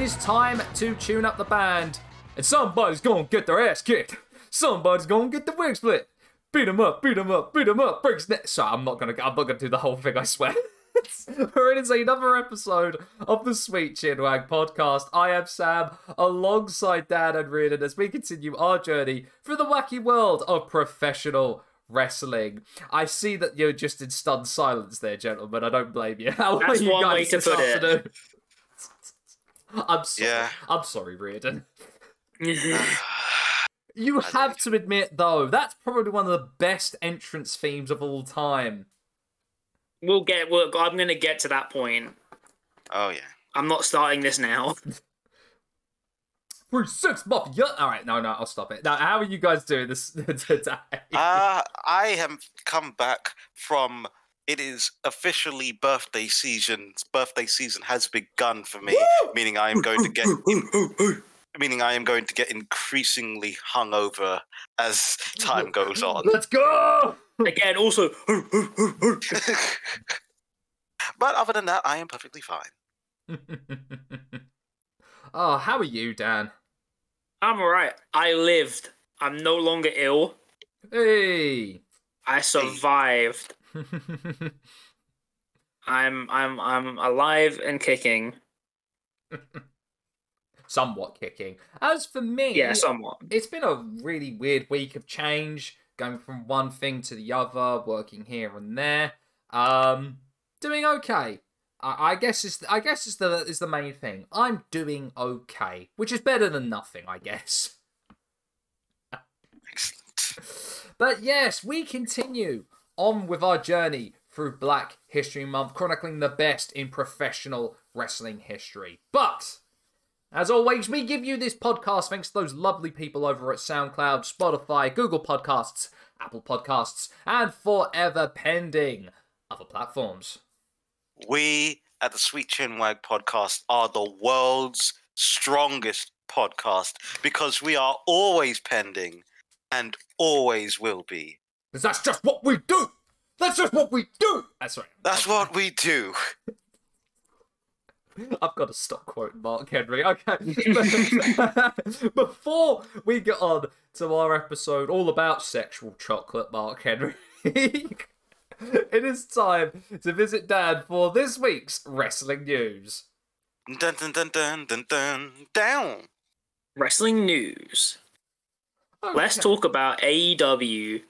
it is time to tune up the band, and somebody's gonna get their ass kicked. Somebody's gonna get the wig split. Beat 'em up, beat 'em up, beat 'em up. Breaks neck. Sorry, I'm not gonna. I'm not gonna do the whole thing. I swear. It is another episode of the Sweet Chinwag podcast. I am Sam, alongside Dan and Reardon, as we continue our journey through the wacky world of professional wrestling. I see that you're just in stunned silence there, gentlemen. I don't blame you. How That's are you one guys way to this put it. afternoon? I'm sorry. Yeah. I'm sorry, Reardon. You have to admit, though, that's probably one of the best entrance themes of all time. we'll get. We'll, I'm gonna get to that point. Oh yeah. I'm not starting this now. Three six mafia. All right, no, no, I'll stop it. Now, how are you guys doing this today? Uh, I have come back from. It is officially birthday season. Birthday season has begun for me, meaning I am going to get. meaning I am going to get increasingly hungover as time goes on. Let's go. Again, also. but other than that, I am perfectly fine. oh, how are you, Dan? I'm alright. I lived. I'm no longer ill. Hey. I survived. I'm. I'm. I'm alive and kicking. Somewhat kicking. As for me, Yeah, somewhat. it's been a really weird week of change, going from one thing to the other, working here and there. Um, doing okay. I, I guess is I guess is the is the main thing. I'm doing okay, which is better than nothing, I guess. Excellent. But yes, we continue on with our journey through Black History Month, chronicling the best in professional wrestling history. But as always, we give you this podcast thanks to those lovely people over at SoundCloud, Spotify, Google Podcasts, Apple Podcasts, and forever pending other platforms. We at the Sweet Chinwag podcast are the world's strongest podcast because we are always pending and always will be. Because that's just what we do! That's just what we do! Uh, that's right. That's what we do. I've got to stop quoting Mark Henry. Okay. Before we get on to our episode all about sexual chocolate, Mark Henry, it is time to visit Dan for this week's wrestling news. Dun dun dun dun dun dun down. Wrestling news. Let's talk about AEW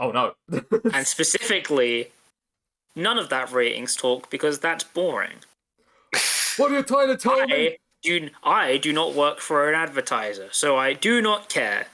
Oh no. and specifically none of that ratings talk because that's boring. what are you trying to tell me? I do, I do not work for an advertiser, so I do not care.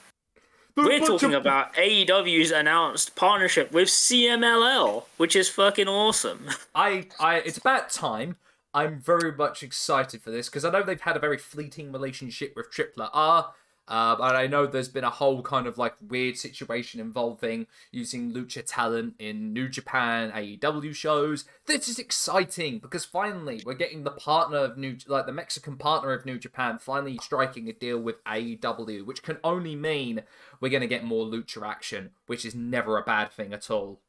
There's We're talking of- about AEW's announced partnership with CMLL, which is fucking awesome. I, I, it's about time. I'm very much excited for this because I know they've had a very fleeting relationship with Triple A. Uh, and I know there's been a whole kind of like weird situation involving using lucha talent in New Japan AEW shows. This is exciting because finally we're getting the partner of New, like the Mexican partner of New Japan, finally striking a deal with AEW, which can only mean we're going to get more lucha action, which is never a bad thing at all.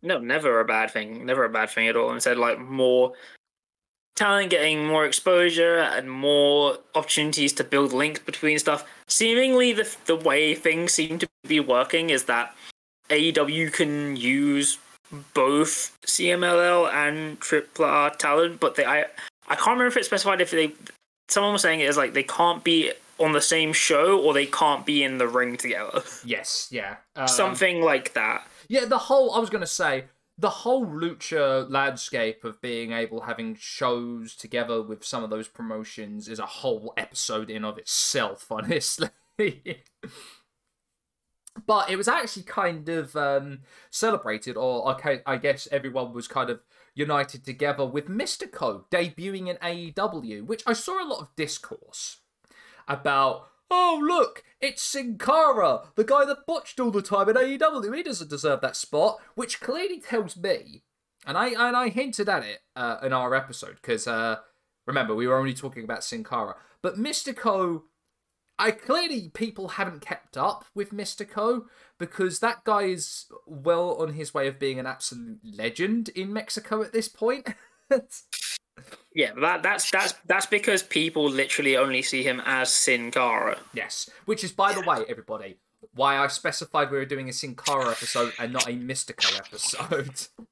No, never a bad thing. Never a bad thing at all. Instead, like more talent getting more exposure and more opportunities to build links between stuff. Seemingly, the the way things seem to be working is that AEW can use both CMLL and Triple A talent, but they I I can't remember if it's specified if they. Someone was saying it is like they can't be on the same show or they can't be in the ring together. Yes, yeah. Um, Something like that. Yeah, the whole I was gonna say the whole lucha landscape of being able having shows together with some of those promotions is a whole episode in of itself, honestly. but it was actually kind of um, celebrated, or okay, I guess everyone was kind of united together with Místico debuting in AEW, which I saw a lot of discourse about. Oh look, it's Sin Cara, the guy that botched all the time in AEW. He doesn't deserve that spot, which clearly tells me, and I and I hinted at it uh, in our episode because uh, remember we were only talking about Sin Cara, but Místico. I clearly people haven't kept up with Místico because that guy is well on his way of being an absolute legend in Mexico at this point. Yeah, that that's that's that's because people literally only see him as Sin Cara. Yes, which is, by the way, everybody, why I specified we were doing a Sin Cara episode and not a Místico episode.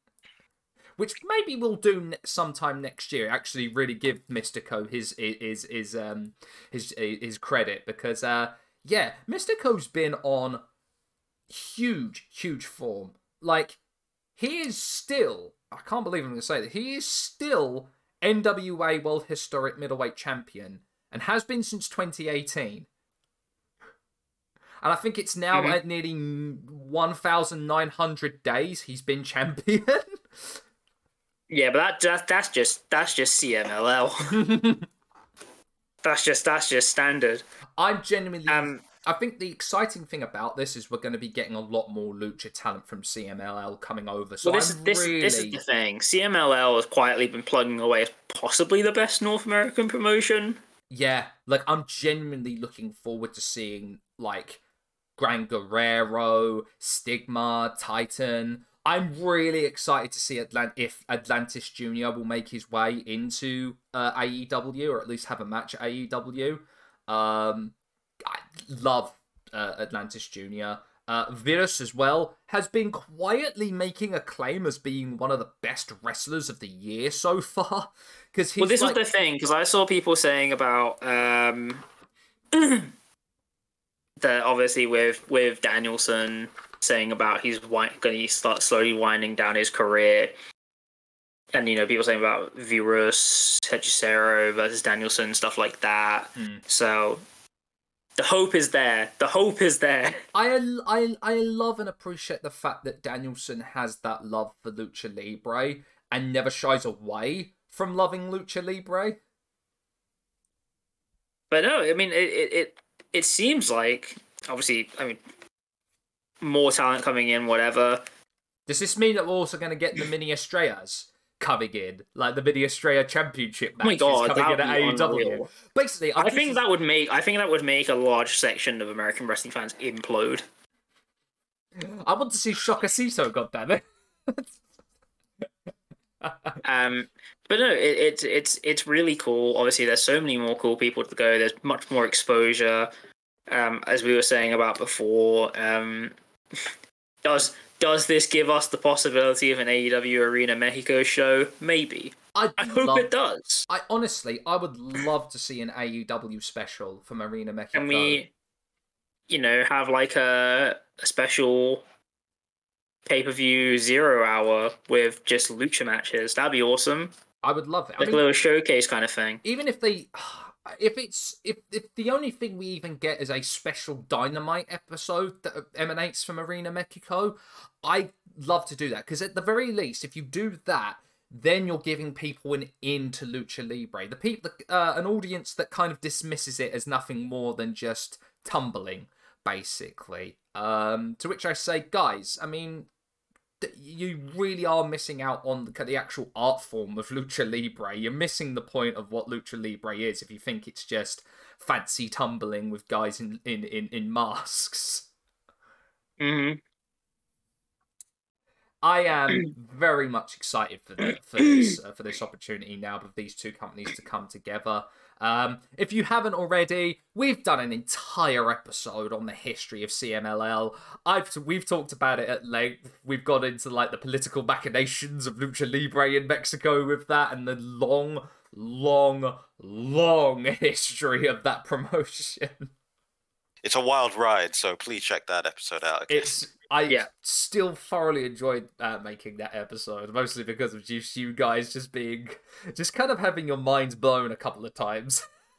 which maybe we'll do sometime next year. Actually, really give Místico his his his um his his credit because uh yeah, Místico's been on huge huge form. Like he is still. I can't believe I'm going to say that he is still NWA World Historic Middleweight Champion and has been since 2018. And I think it's now Mhm. at nearly 1,900 days he's been champion. Yeah, but that, that that's just that's just CMLL. that's just that's just standard. I'm genuinely. Um, I think the exciting thing about this is we're going to be getting a lot more lucha talent from CMLL coming over. So well, this I'm is this really. this is the thing. CMLL has quietly been plugging away as possibly the best North American promotion. Yeah, like I'm genuinely looking forward to seeing like Gran Guerrero, Stigma, Titan. I'm really excited to see Atlant- if Atlantis Junior will make his way into uh, AEW or at least have a match at AEW. Um, I love uh, Atlantis Junior. Uh, Virus as well has been quietly making a claim as being one of the best wrestlers of the year so far. Because well, this like, was the thing because I saw people saying about um, that obviously with with Danielson saying about he's wi- going to start slowly winding down his career, and you know people saying about Virus, Hechicero versus Danielson, stuff like that. Hmm. So the hope is there. The hope is there. I, I, I love and appreciate the fact that Danielson has that love for Lucha Libre and never shies away from loving Lucha Libre. But no, I mean it. It it, it seems like obviously. I mean, more talent coming in, whatever. Does this mean that we're also going to get the Mini Estrellas coming in? Like the Mini Estrella Championship match Oh my God, coming in at AEW? unreal. Basically, I this think is- that would make I think that would make a large section of American wrestling fans implode. I want to see Shockercito, goddammit. Um, but no, it, it's it's it's really cool. Obviously, there's so many more cool people to go. There's much more exposure. Um, as we were saying about before, um, does does this give us the possibility of an AEW Arena Mexico show? Maybe. I'd I hope love- it does. I honestly, I would love to see an AEW special from Arena Mexico. Can we, you know, have like a, a special pay per view zero hour with just lucha matches? That'd be awesome. I would love it. I Like mean, a little showcase kind of thing. even if they if it's if if the only thing we even get is a special dynamite episode that emanates from arena mexico i love to do that because at the very least if you do that then you're giving people an in to lucha libre the people uh, an audience that kind of dismisses it as nothing more than just tumbling basically um to which i say guys i mean you really are missing out on the, the actual art form of lucha libre. You're missing the point of what lucha libre is if you think it's just fancy tumbling with guys in in in, in masks. hmm I am very much excited for the, for this uh, for this opportunity now of these two companies to come together. Um, if you haven't already, we've done an entire episode on the history of CMLL. I've we've talked about it at length. We've got into like the political machinations of lucha libre in Mexico with that, and the long, long, long history of that promotion. It's a wild ride, so please check that episode out. It's I Yeah. still thoroughly enjoyed uh, making that episode, mostly because of just you guys just being, just kind of having your minds blown a couple of times.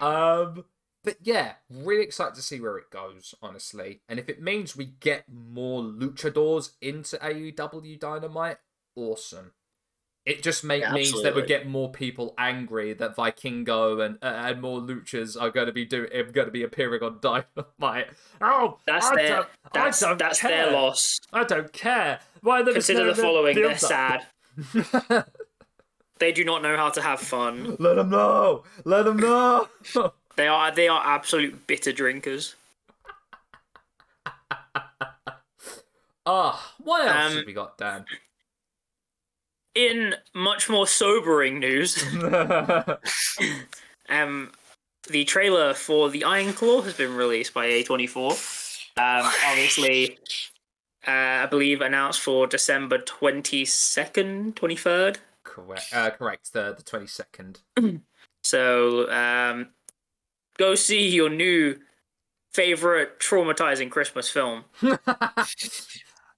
um, but yeah, really excited to see where it goes, honestly. And if it means we get more luchadors into AEW Dynamite, awesome. It just make, Yeah, means that we get more people angry that Vikingo and uh, and more luchas are going to be doing going to be appearing on Dynamite. Oh, That's I their that's that's care. their loss. I don't care. Why Consider no the following: they're sad. They do not know how to have fun. Let them know. Let them know. They are they are absolute bitter drinkers. Ah, what else Um, have we got, Dan? In much more sobering news, um, the trailer for the Iron Claw has been released by A24. Um, obviously, uh, I believe announced for December twenty second, twenty third. correct. Uh, correct. The the twenty second. So um, go see your new favorite traumatizing Christmas film.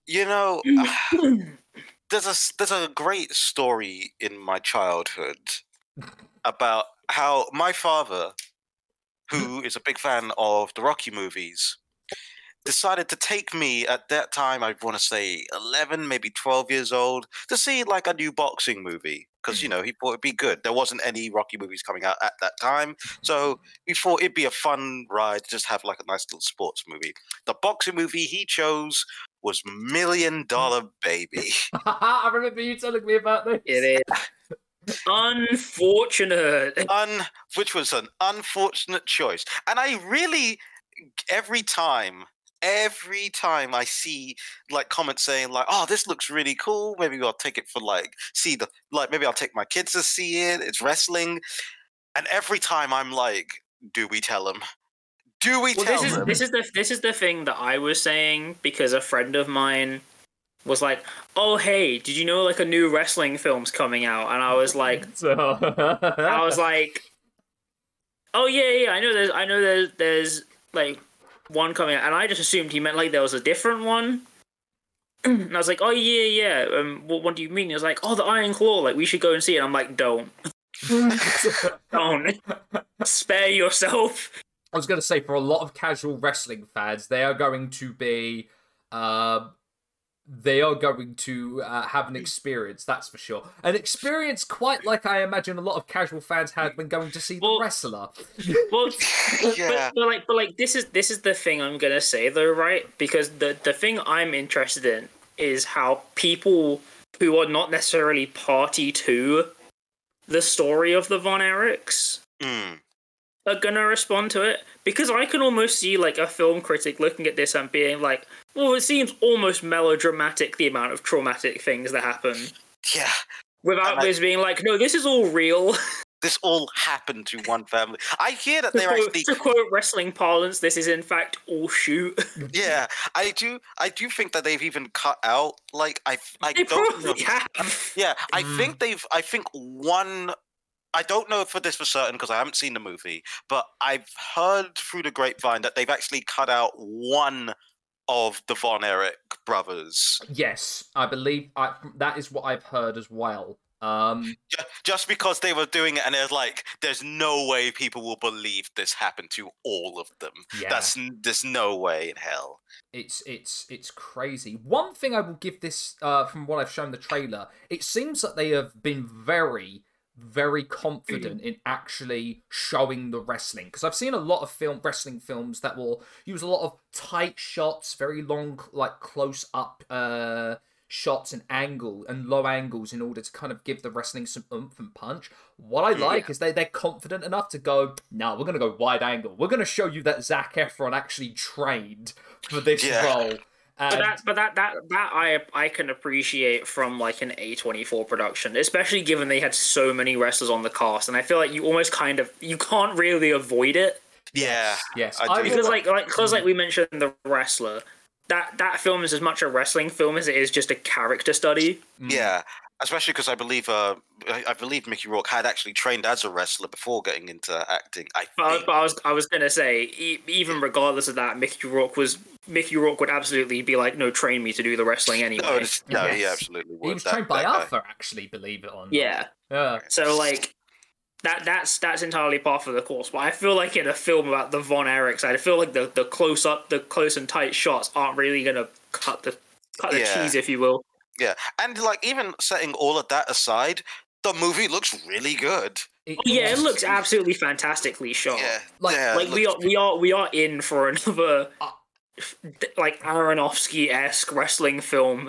You know, there's a there's a great story in my childhood about how my father, who is a big fan of the Rocky movies, decided to take me at that time. I want to say eleven, maybe twelve years old, to see like a new boxing movie because you mm. know he thought it'd be good. There wasn't any Rocky movies coming out at that time, so we thought it'd be a fun ride to just have like a nice little sports movie. The boxing movie he chose was Million mm. Dollar Baby. I remember you telling me about this. It is unfortunate. Un, which was an unfortunate choice. And I really, every time, every time I see like comments saying like, "Oh, this looks really cool. Maybe I'll take it for like see the like maybe I'll take my kids to see it. It's wrestling." And every time I'm like, "Do we tell them? Do we Well, tell this is them?" this is the this is the thing that I was saying because a friend of mine was like, "Oh, hey, did you know like a new wrestling film's coming out?" And I was like, I was like, "Oh yeah, yeah, I know there's I know there's there's like one coming out," and I just assumed he meant like there was a different one. And I was like, "Oh yeah, yeah. Um, what, what do you mean?" He was like, "Oh, the Iron Claw. Like we should go and see it." I'm like, "Don't, don't, spare yourself." I was going to say for a lot of casual wrestling fans, they are going to be, um, they are going to uh, have an experience. That's for sure. An experience quite like I imagine a lot of casual fans had when going to see Well- the wrestler. Well, but, Yeah. but, but like, but like, this is this is the thing I'm gonna say though, right? Because the the thing I'm interested in is how people who are not necessarily party to the story of the Von Erichs Mm, are gonna respond to it. Because I can almost see like a film critic looking at this and being like, "Well, it seems almost melodramatic the amount of traumatic things that happen." yeah, Without And this being like, no, this is all real. this all happened to one family. I hear that to, they're quote, actually to quote wrestling parlance, this is in fact all shoot. Yeah, I do. I do think that they've even cut out. Like I, I They don't know. have. Yeah, I Mm. think they've. I think one. I don't know for this for certain because I haven't seen the movie, but I've heard through the grapevine that they've actually cut out one of the Von Erich brothers, Yes, I believe I, that is what I've heard as well. Um, just because they were doing it, and they're like, "There's no way people will believe this happened to all of them. yeah. That's there's no way in hell." It's it's it's crazy. One thing I will give this uh from what I've shown the trailer, it seems that they have been very very confident in actually showing the wrestling because I've seen a lot of film wrestling films that will use a lot of tight shots, very long like close up uh shots and angle and low angles in order to kind of give the wrestling some oomph and punch. What I like is they they're confident enough to go, no, we're gonna go wide angle. We're gonna show you that Zac Efron actually trained for this Yeah. role. But And that, but that, that, that I, I can appreciate from like an A twenty four production, especially given they had so many wrestlers on the cast, and I feel like you almost kind of you can't really avoid it. Yeah, yes, I because like like because like we mentioned the wrestler, that that film is as much a wrestling film as it is just a character study. Yeah, especially because I believe uh, I, I believe Mickey Rourke had actually trained as a wrestler before getting into acting. I But, I- think. but I was I was gonna say e- even regardless of that, Mickey Rourke was Mickey Rourke would absolutely be like, no, train me to do the wrestling anyway. no, it's- no, he absolutely would. he was That- trained by that guy. Afa, actually, believe it or not. yeah. Yeah. So like that that's that's entirely part of the course. But I feel like in a film about the Von Erichs, I feel like the, the close up the close and tight shots aren't really gonna cut the cut the Yeah. cheese, if you will. Yeah, and like even setting all of that aside, the movie looks really good. It- Oh, yeah, it looks absolutely fantastically shot. Yeah, Like- yeah, like we are looks- we are we are in for another Uh, like Aronofsky esque wrestling film.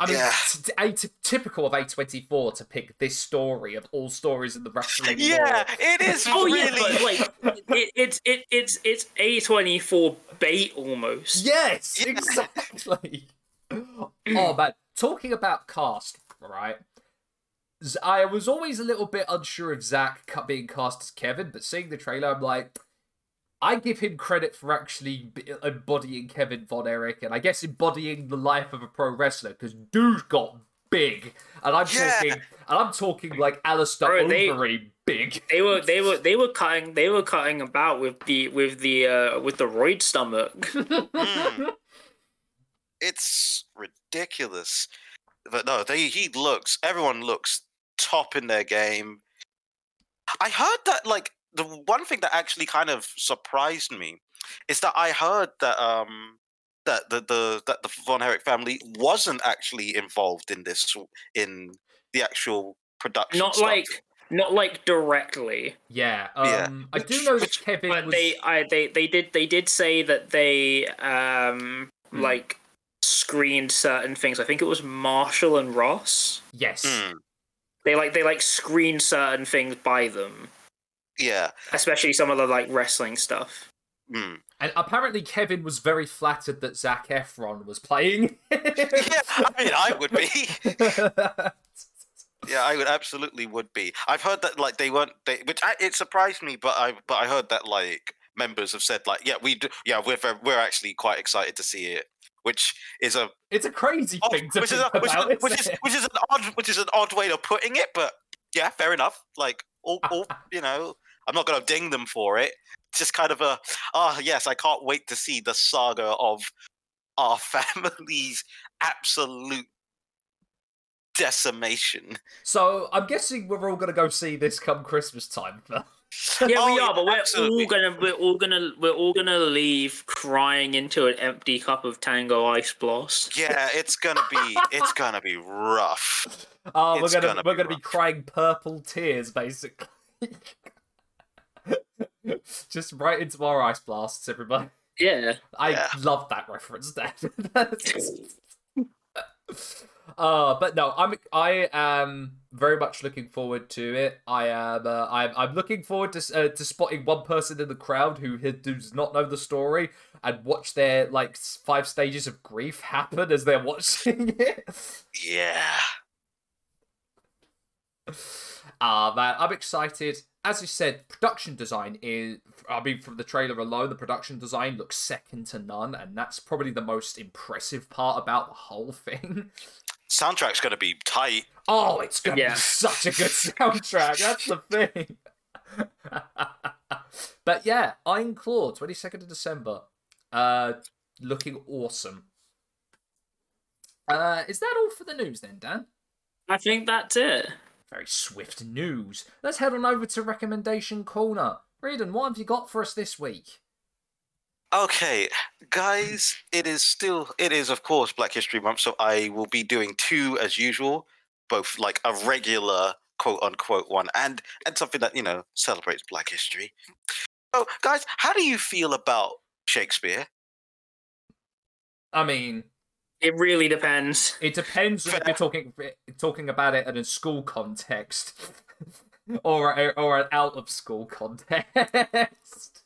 I mean, Yeah. t- a- t- typical of A24 to pick this story of all stories in the wrestling Yeah, world. it is oh really. yeah, but like it, it's it, it's it's A twenty four bait almost. Yes, Yeah. exactly. oh man, talking about cast, right? I was always a little bit unsure of Zach being cast as Kevin, but seeing the trailer, I'm like, I give him credit for actually embodying Kevin Von Erich, and I guess embodying the life of a pro wrestler because dude got big, and I'm Yeah. talking, and I'm talking like Alistair Bro, they- big. They were they were they were cutting they were cutting about with the with the uh with the roid stomach. Mm. It's ridiculous. But no, they he looks. Everyone looks top in their game. I heard that like the one thing that actually kind of surprised me is that I heard that um that the the that the Von Erich family wasn't actually involved in this in the actual production. not stuff. like not like directly, yeah, Yeah. um, I do know that Kevin but was. they I they they did they did say that they um Hmm. like screened certain things. I think it was Marshall and Ross. Yes, Mm, They like they like screened certain things by them, yeah. especially some of the like wrestling stuff. Mm. and apparently Kevin was very flattered that Zac Efron was playing. Yeah, I mean, I would be. Yeah, I would absolutely would be. I've heard that like they weren't they, which I, it surprised me, but I but I heard that like members have said like yeah we do yeah we're we're actually quite excited to see it, which is a It's a crazy odd- thing to which is a, which, is, about, which is which is an odd which is an odd way of putting it, but yeah, fair enough. Like all, all you know, I'm not gonna ding them for it. It's just kind of a ah yes, I can't wait to see the saga of our family's absolute decimation. So I'm guessing we're all gonna go see this come Christmas time. Yeah, Oh, we are, but we're absolutely. all gonna we're all gonna we're all gonna leave crying into an empty cup of Tango Ice Blast. Yeah, it's gonna be it's gonna be rough. Oh, we're It's gonna, gonna we're be gonna be crying purple tears, basically. Just right into our ice blasts, everybody. Yeah. I Yeah. love that reference, Dan. uh, but no, I'm I am very much looking forward to it. I am uh, I'm I'm looking forward to uh, to spotting one person in the crowd who who does not know the story and watch their like five stages of grief happen as they're watching it. Yeah. Ah, man, I'm excited. As you said, production design is. I mean, from the trailer alone, the production design looks second to none, and that's probably the most impressive part about the whole thing. Soundtrack's gonna be tight. Oh, it's gonna Yeah. be such a good soundtrack. That's the thing. but yeah, Iron Claw, 22nd of December. Uh, looking awesome. Uh, is that all for the news then, Dan? I think that's it. Very swift news. Let's head on over to recommendation corner. Reardon, what have you got for us this week? Okay, guys, it is still it is of course Black History Month, so I will be doing two as usual, both like a regular quote unquote one and and something that, you know, celebrates Black history. So, guys, how do you feel about Shakespeare? I mean, It really depends. it depends if you're talking talking about it in a school context or a, or an out of school context.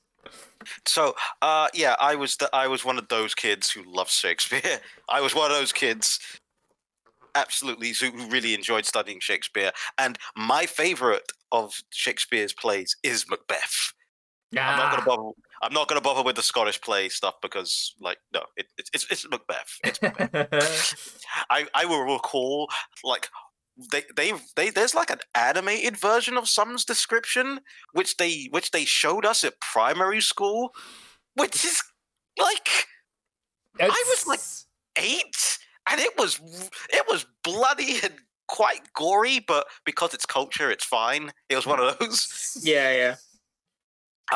So, uh, yeah, I was the, I was one of those kids who loved Shakespeare. I was one of those kids, absolutely, who really enjoyed studying Shakespeare. And my favorite of Shakespeare's plays is Macbeth. I'm not gonna bother. I'm not gonna bother with the Scottish play stuff because, like, no, it, it's it's it's Macbeth. It's Macbeth. I I will recall like they they they there's like an animated version of some's description which they which they showed us at primary school, which is like I was like- eight, and it was it was bloody and quite gory, but because it's culture, it's fine. It was one of those. Yeah, yeah.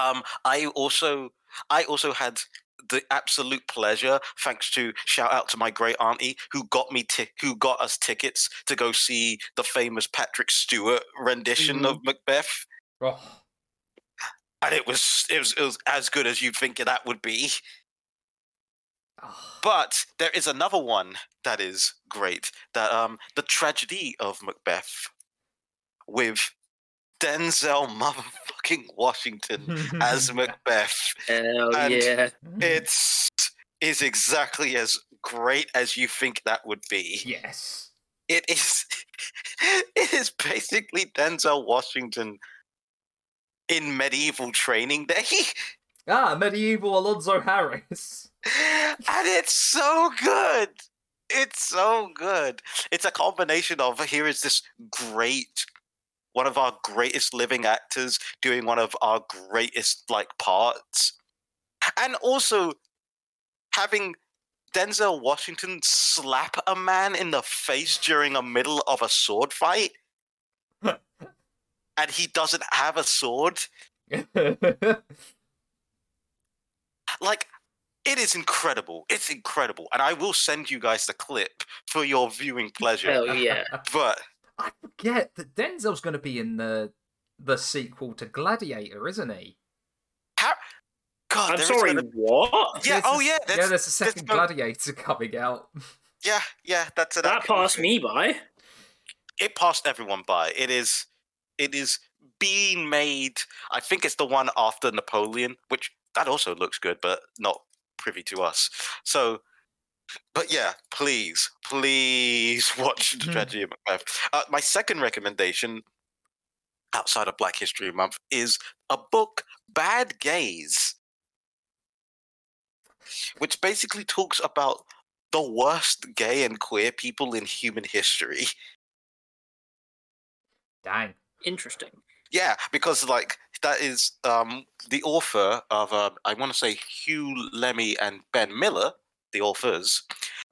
Um, I also I also had the absolute pleasure, thanks to shout out to my great auntie who got me ti- who got us tickets to go see the famous Patrick Stewart rendition of Macbeth, Oh, and it was it was it was as good as you'd think that would be. oh. But there is another one that is great. That um the tragedy of Macbeth with Denzel motherfucking Washington as Macbeth. Hell And- yeah. It's is exactly as great as you think that would be. yes. It is it is basically Denzel Washington in medieval training day. Ah, medieval Alonzo Harris. and it's so good. It's so good. It's a combination of here is this great one of our greatest living actors doing one of our greatest like parts. And also having Denzel Washington slap a man in the face during a middle of a sword fight. and he doesn't have a sword. Like, it is incredible. It's incredible. And I will send you guys the clip for your viewing pleasure. Hell yeah. But I forget that Denzel's going to be in the the sequel to Gladiator, isn't he? how God, I'm sorry, gonna- what? Yeah, There's oh a- yeah, yeah. There's a second gonna- Gladiator coming out. Yeah, yeah, that's an That actual passed me by. It passed everyone by. It is it is being made. I think it's the one after Napoleon, which that also looks good, but not privy to us. So but yeah, please, please watch the Mhm. tragedy of Macbeth. Uh, my second recommendation outside of Black History Month is a book, Bad Gays, which basically talks about the worst gay and queer people in human history. Dang. Interesting. Yeah, because like that is um the author of uh, I want to say Huw Lemmey and Ben Miller, the authors,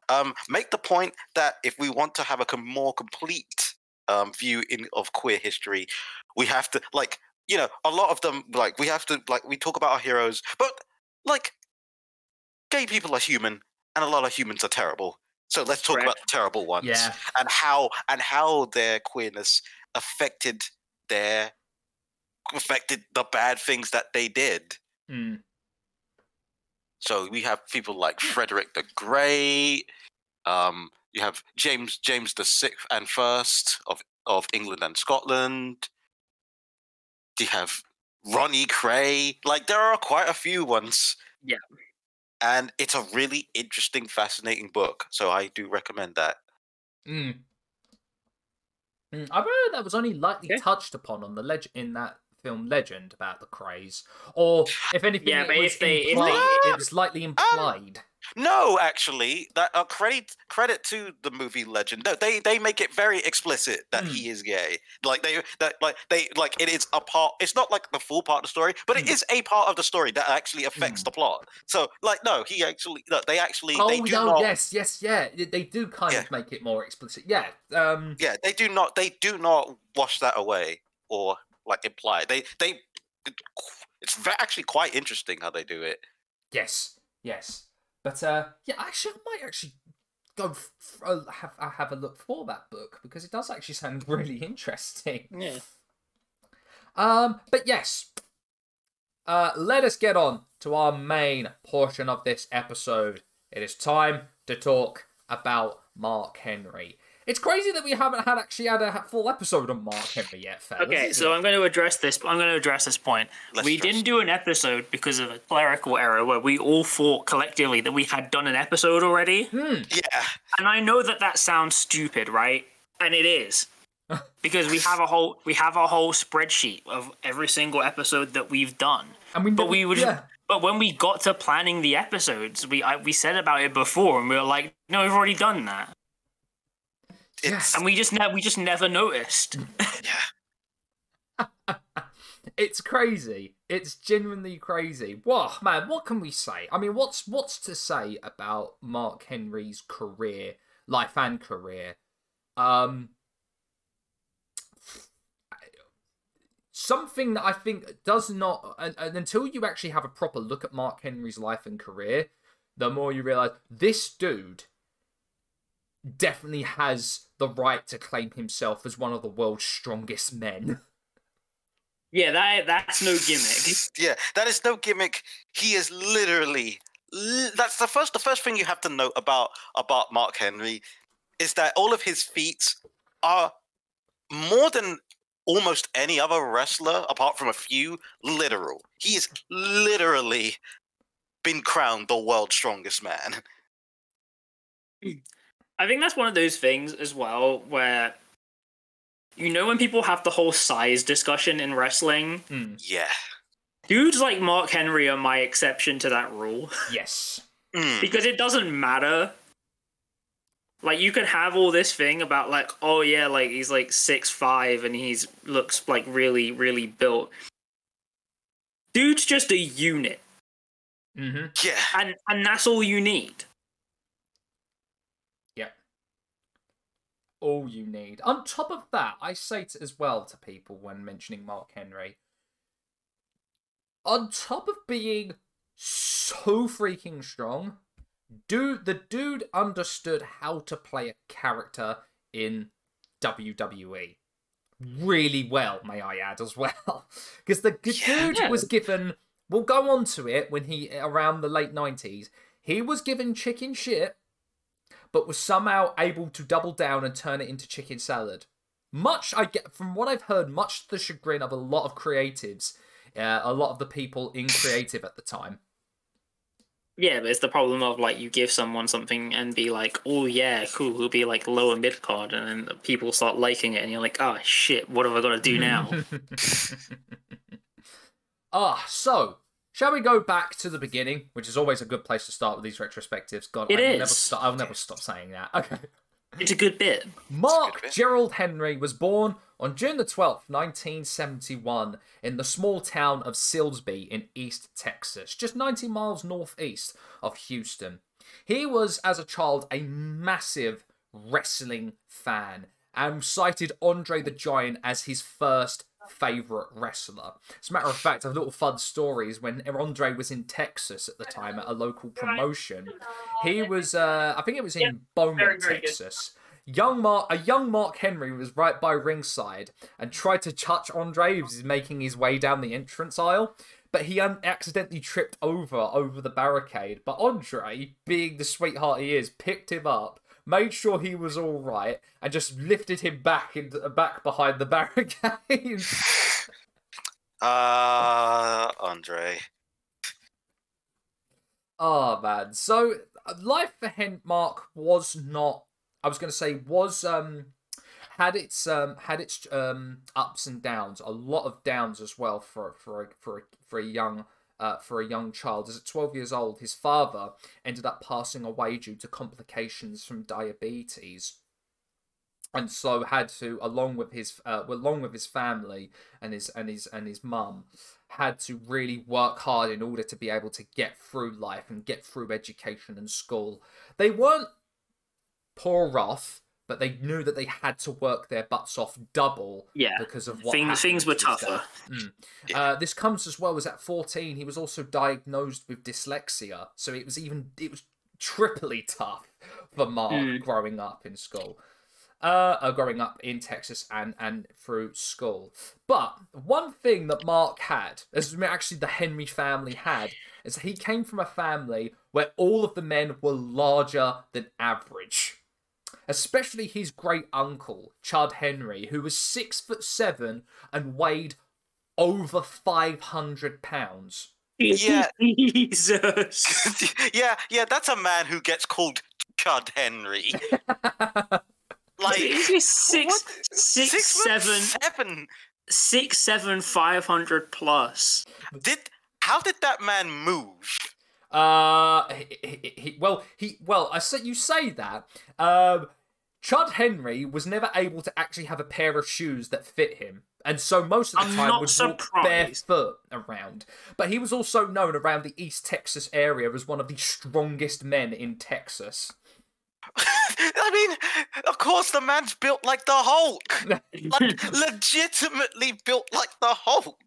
um make the point that if we want to have a com- more complete um view in of queer history, we have to like you know a lot of them like we have to like we talk about our heroes, but like gay people are human and a lot of humans are terrible. So let's talk about the terrible ones Yeah. and how and how their queerness affected their affected the bad things that they did. Mm. So we have people like Frederick the Great. Um, you have James James the Sixth and First of of England and Scotland. You have Ronnie Kray. Like there are quite a few ones. Yeah. And it's a really interesting, fascinating book. So I do recommend that. Mm. Mm, I remember that was only lightly Okay. touched upon on the leg in that film Legend about the Krays, or if anything, Yeah, it but was if they- if they- implied. it was lightly implied. No, actually, that uh, credit credit to the movie Legend. No, they they make it very explicit that he is gay. Like they that like they like it is a part. It's not like the full part of the story, but it Mm. is a part of the story that actually affects the plot. So like no, he actually no, they actually oh they do no! not. Yes, yes, yeah. They- They do kind Yeah. of make it more explicit. Yeah. Um. Yeah, they do not. They do not wash that away or like imply. They they. It's actually quite interesting how they do it. Yes. Yes. But uh, yeah. Actually, I might actually go f- f- uh, have have a look for that book because it does actually sound really interesting. Yeah. Um, but yes, uh, let us get on to our main portion of this episode. It is time to talk about Mark Henry. It's crazy that we haven't had actually had a full episode on Mark Henry yet, fellas. Okay, so? I'm going to address this. I'm going to address this point. Let's we didn't do an episode because of a clerical error where we all thought collectively that we had done an episode already. Hmm. Yeah, And I know that that sounds stupid, right? And it is. because we have a whole we have a whole spreadsheet of every single episode that we've done. and we But we would yeah. but when we got to planning the episodes, we I, we said about it before and we were like, no, we've already done that. It's And we just ne- we just never noticed. yeah. It's crazy. It's genuinely crazy. Whoa, man, what can we say? I mean, what's what's to say about Mark Henry's career, life and career? Um something that I think does not and, and until you actually have a proper look at Mark Henry's life and career, the more you realize this dude definitely has the right to claim himself as one of the world's strongest men. yeah, that that's no gimmick. yeah, that is no gimmick. He is literally. That's the first. The first thing you have to note about about Mark Henry is that all of his feats are more than almost any other wrestler, apart from a few, literal. He is literally been crowned the world's strongest man. I think that's one of those things as well where you know when people have the whole size discussion in wrestling, Mm, Yeah. dudes like Mark Henry are my exception to that rule yes. Mm. because it doesn't matter. Like you can have all this thing about like, oh yeah, like he's like six five and he's looks like really really built. Dude's just a unit, hmm Yeah. and and that's all you need. All you need. On top of that, I say to, as well to people when mentioning Mark Henry, on top of being so freaking strong, dude, the dude understood how to play a character in WWE really well, may I add as well, because the Yeah. dude was given. We'll go on to it when he around the late nineties. He was given chicken shit but was somehow able to double down and turn it into chicken salad. Much I get from what I've heard, much to the chagrin of a lot of creatives, uh, a lot of the people in creative at the time. Yeah, but it's the problem of like you give someone something and be like, oh yeah, cool, it'll be like lower mid card, and then people start liking it, and you're like, oh shit, what have I got to do now? ah, so shall we go back to the beginning, which is always a good place to start with these retrospectives. God, It I will is. never stop. I'll never stop saying that. Okay. it's a good bit. Mark bit. Gerald Henry was born on June the 12th, 1971, in the small town of Silsbee in East Texas, just 90 miles northeast of Houston. He was, as a child, a massive wrestling fan and cited Andre the Giant as his first favorite wrestler. As a matter of fact, a little fun story is when Andre was in Texas at the time at a local promotion. He was, uh, I think it was in Beaumont, very, very good. Texas. Young Mark, a young Mark Henry was right by ringside and tried to touch Andre. He was making his way down the entrance aisle, but he un- accidentally tripped over over the barricade. But Andre, being the sweetheart he is, picked him up, made sure he was all right, and just lifted him back into back behind the barricade. Uh, Andre. Oh man. So life for Hen Mark was not I was gonna say was um had its um had its um ups and downs, a lot of downs as well for for a, for a, for a young uh, for a young child. As at 12 years old, his father ended up passing away due to complications from diabetes. And so had to, along with his, uh, along with his family and his and his and his mum, had to really work hard in order to be able to get through life and get through education and school. They weren't poor off, but they knew that they had to work their butts off double Yeah, because of what things things were to his dad. tougher. Yeah. Uh, this comes as well as at 14 he was also diagnosed with dyslexia, so it was even it was triply tough for Mark Mm. growing up in school. Uh, uh, growing up in Texas and and through school. But one thing that Mark had, as actually the Henry family had, is he came from a family where all of the men were larger than average. Especially his great uncle, Chud Henry, who was six foot seven and weighed over 500 pounds. Yeah. Jesus. yeah, yeah, that's a man who gets called Chud Henry. Like He's six, what? six, Six foot seven, seven. six, seven, five hundred plus. Did how did that man move? Uh, he, he, he, well, he, well, I say you say that. Um, Chud Henry was never able to actually have a pair of shoes that fit him, and so most of the I'm time not would walk surprised. barefoot around. But he was also known around the East Texas area as one of the strongest men in Texas. I mean, of course, the man's built like the Hulk. Like, legitimately built like the Hulk.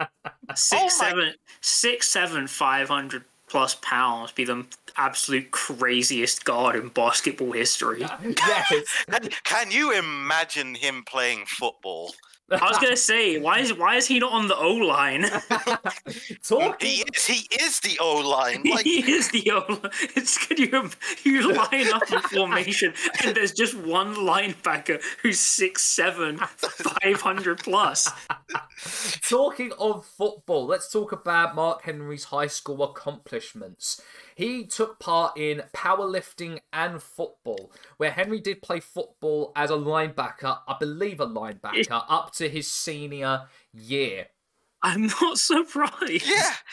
Six, Oh my- seven, six, seven, five hundred plus pounds be the absolute craziest guard in basketball history. yes. Can, can you imagine him playing football? I was gonna say, why is why is he not on the O line? He is. He is the O line. Like he is the O. line. It's good you you line up in formation, and there's just one linebacker who's six seven, five hundred plus. Talking of football, let's talk about Mark Henry's high school accomplishments. He took part in powerlifting and football, where Henry did play football as a linebacker, I believe a linebacker, up to his senior year. I'm not surprised. yeah.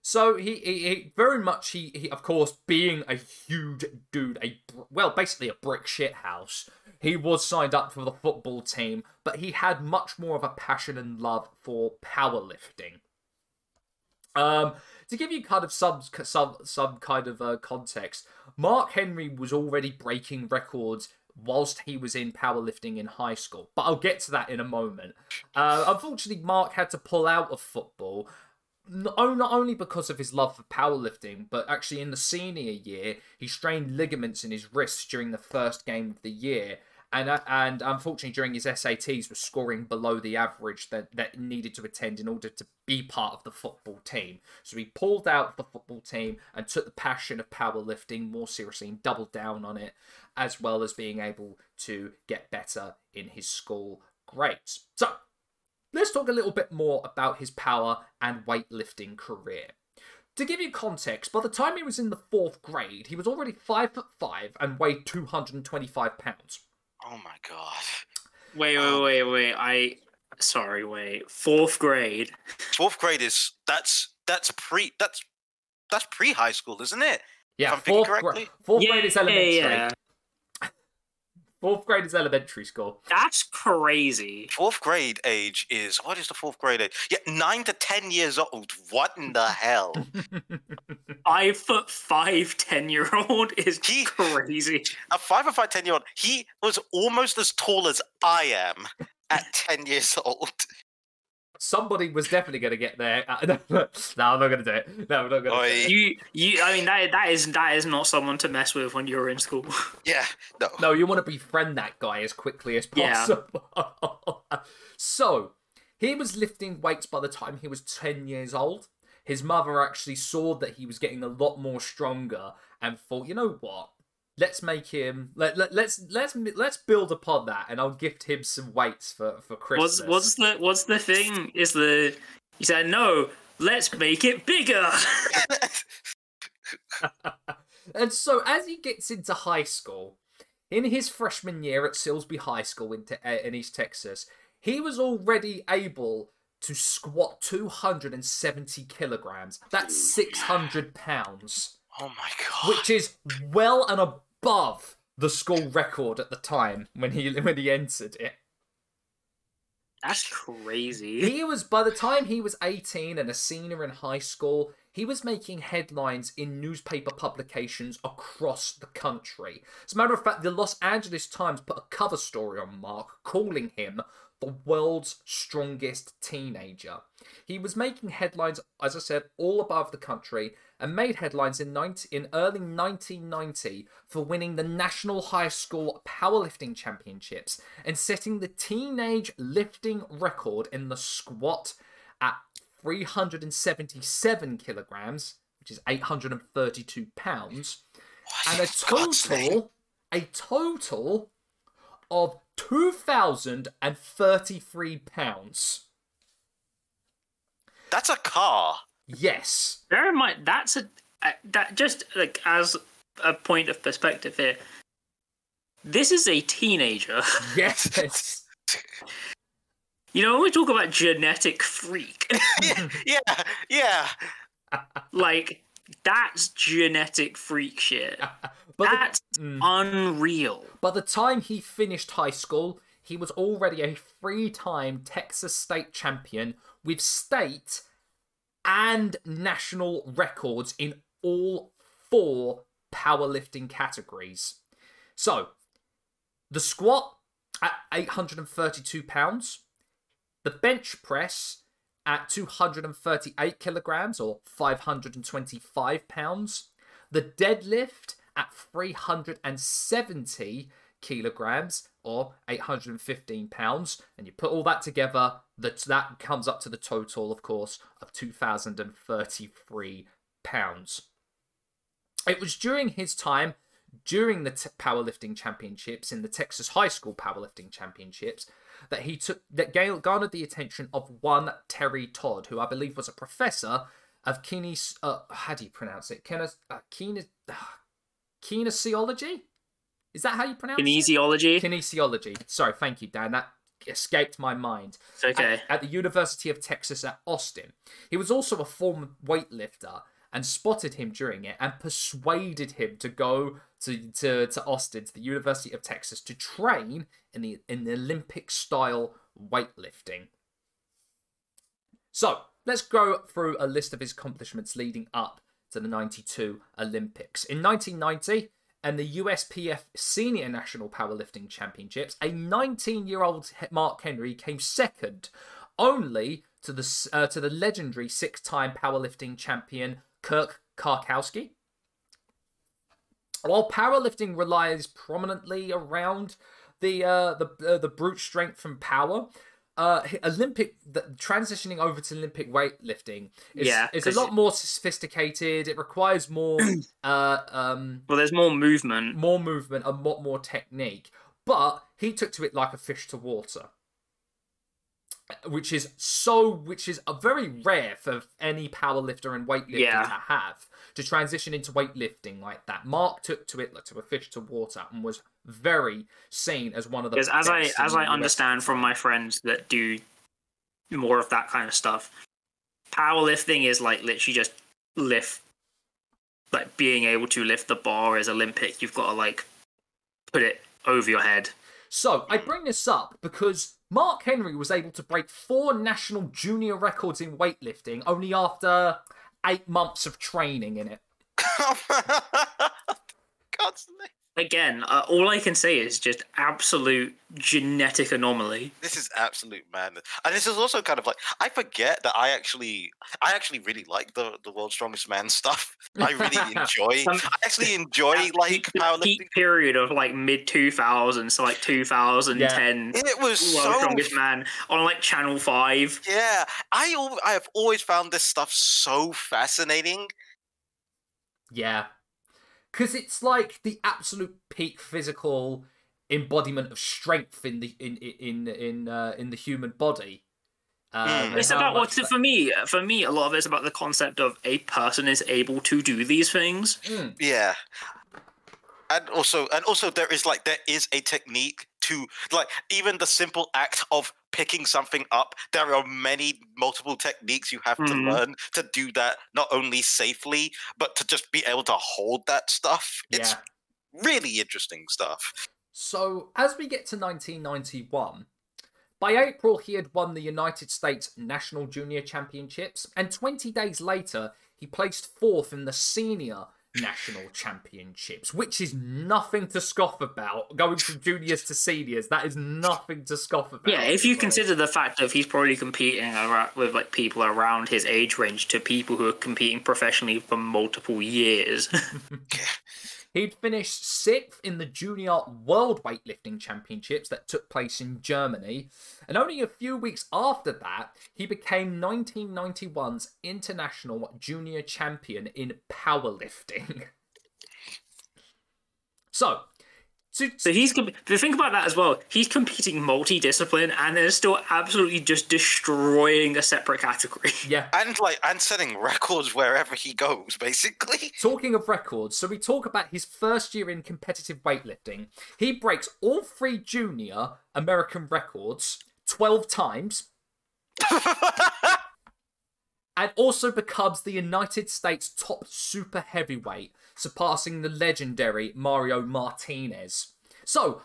So he, he, he very much he, he of course being a huge dude, a well basically a brick shit house. He was signed up for the football team, but he had much more of a passion and love for powerlifting. Um, to give you kind of some some some kind of uh, context, Mark Henry was already breaking records whilst he was in powerlifting in high school. But I'll get to that in a moment. Uh, unfortunately, Mark had to pull out of football not not only because of his love for powerlifting, but actually in the senior year, he strained ligaments in his wrists during the first game of the year. And, uh, and unfortunately, during his SATs, was scoring below the average that, that needed to attend in order to be part of the football team. So he pulled out the football team and took the passion of powerlifting more seriously and doubled down on it, as well as being able to get better in his school grades. So let's talk a little bit more about his power and weightlifting career. To give you context, by the time he was in the fourth grade, he was already five foot five and weighed 225 pounds. Oh my god. Wait, wait, um, wait, wait. I sorry, wait. Fourth grade. Fourth grade is that's that's pre that's that's pre high school, isn't it? Yeah, I'm thinking fourth, gra- correctly? fourth Yeah, grade is elementary. yeah. Fourth grade is elementary school. That's crazy. Fourth grade age is what is the fourth grade age? Yeah, nine to ten years old. What in the hell? Five foot five, ten year old is He- crazy. A five or five ten year old. He was almost as tall as I am at ten years old. Somebody was definitely going to get there. Uh, no, no, I'm not going to do it. No, I'm not going to do it. You, you. I mean, that that is that is not someone to mess with when you're in school. Yeah, no. No, you want to befriend that guy as quickly as Yeah. possible. so, he was lifting weights by the time he was 10 years old. His mother actually saw that he was getting a lot more stronger and thought, you know what? Let's make him let, let let's let's let's build upon that and I'll gift him some weights for for Christmas. What's what's the what's the thing? Is the he said no? Let's make it bigger. And so, as he gets into high school, in his freshman year at Silsbee High School in, te- uh, in East Texas, he was already able to squat 270 kilograms. That's 600 pounds, Oh my god. which is well and above the school record at the time when he when he entered it. That's crazy. He was by the time he was 18 and a senior in high school, he was making headlines in newspaper publications across the country. As a matter of fact, the Los Angeles Times put a cover story on Mark calling him the world's strongest teenager. He was making headlines, as I said, all above the country and made headlines in, 19, in early 1990 for winning the National High School Powerlifting Championships and setting the teenage lifting record in the squat at 377 kilograms, which is 832 pounds, What and a in God's name? total, a total of 2,033 pounds. That's a car. Yes. Bear in mind that's a uh, that just like as a point of perspective here. This is a teenager. Yes. You know, when we talk about genetic freak, yeah, yeah, yeah. like that's genetic freak shit. but, the, That's Mm. unreal. by the time he finished high school, he was already a three time Texas state champion with state and national records in all four powerlifting categories. So, the squat at 832 pounds, the bench press at 238 kilograms or 525 pounds, the deadlift at 370 kilograms or 815 pounds. And you put all that together, that, that comes up to the total, of course, of 2,033 pounds. It was during his time during the powerlifting championships in the Texas High School Powerlifting Championships that he took that garnered the attention of one Terry Todd, who I believe was a professor of kines uh, how do you pronounce it? Kines, uh, kines, uh, kinesiology? Is that how you pronounce Kinesiology. it? Kinesiology. Kinesiology. Sorry, thank you, Dan. That escaped my mind. It's okay. At, at the University of Texas at Austin. He was also a former weightlifter and spotted him during it and persuaded him to go to, to, to Austin, to the University of Texas, to train in the in the Olympic style weightlifting. So let's go through a list of his accomplishments leading up to the 92 Olympics. In 1990, and the USPF Senior National Powerlifting Championships, a 19 year old Mark Henry came second only to the, uh, to the legendary six time powerlifting champion Kirk Karwoski. While powerlifting relies prominently around the uh, the uh, the brute strength and power, uh, Olympic the, transitioning over to Olympic weightlifting is, Yeah, is a lot more sophisticated. It requires more uh, um, Well, there's more movement. more movement and lot more technique. But he took to it like a fish to water, which is so, which is a very rare for any powerlifter and weightlifter Yeah. to have to transition into weightlifting like that. Mark took to it like to a fish to water and was very seen as one of the Because as I as I understand from my friends that do more of that kind of stuff, powerlifting is like literally just lift, like being able to lift the bar is Olympic. You've got to like put it over your head. So I bring this up because Mark Henry was able to break four national junior records in weightlifting only after eight months of training in it. Constantly. Again, uh, all I can say is just absolute genetic anomaly. This is absolute madness, and this is also kind of like I forget that I actually, I actually really like the the World's Strongest Man stuff. I really enjoy. Um, I actually enjoy That like peak, powerlifting. peak period of like mid 2000s to like 2010. It was World's so Strongest Man on like Channel 5. Yeah, I I have always found this stuff so fascinating. Yeah. Because it's like the absolute peak physical embodiment of strength in the in in in uh, in the human body. Um. It's about what that- for me. For me, a lot of it's about the concept of a person is able to do these things. Mm, Yeah, and also and also there is like there is a technique to like even the simple act of picking something up. There are many multiple techniques you have to Mhm. learn to do that not only safely but to just be able to hold that stuff. It's really interesting stuff. So as we get to 1991, by April he had won the United States National Junior Championships, and 20 days later he placed fourth in the Senior National Championships, which is nothing to scoff about. Going from juniors to seniors, that is nothing to scoff about. Yeah, if you Like, consider the fact that he's probably competing around, with like people around his age range to people who are competing professionally for multiple years. He'd finished sixth in the Junior World Weightlifting Championships that took place in Germany, and only a few weeks after that, he became 1991's International Junior Champion in powerlifting. So, to, so he's com- the thing about that as well. He's competing multi-discipline and then still absolutely just destroying a separate category. yeah, And like and setting records wherever he goes, basically. Talking of records, so we talk about his first year in competitive weightlifting. He breaks all three junior American records 12 times and also becomes the United States top super heavyweight, surpassing the legendary Mario Martinez. So,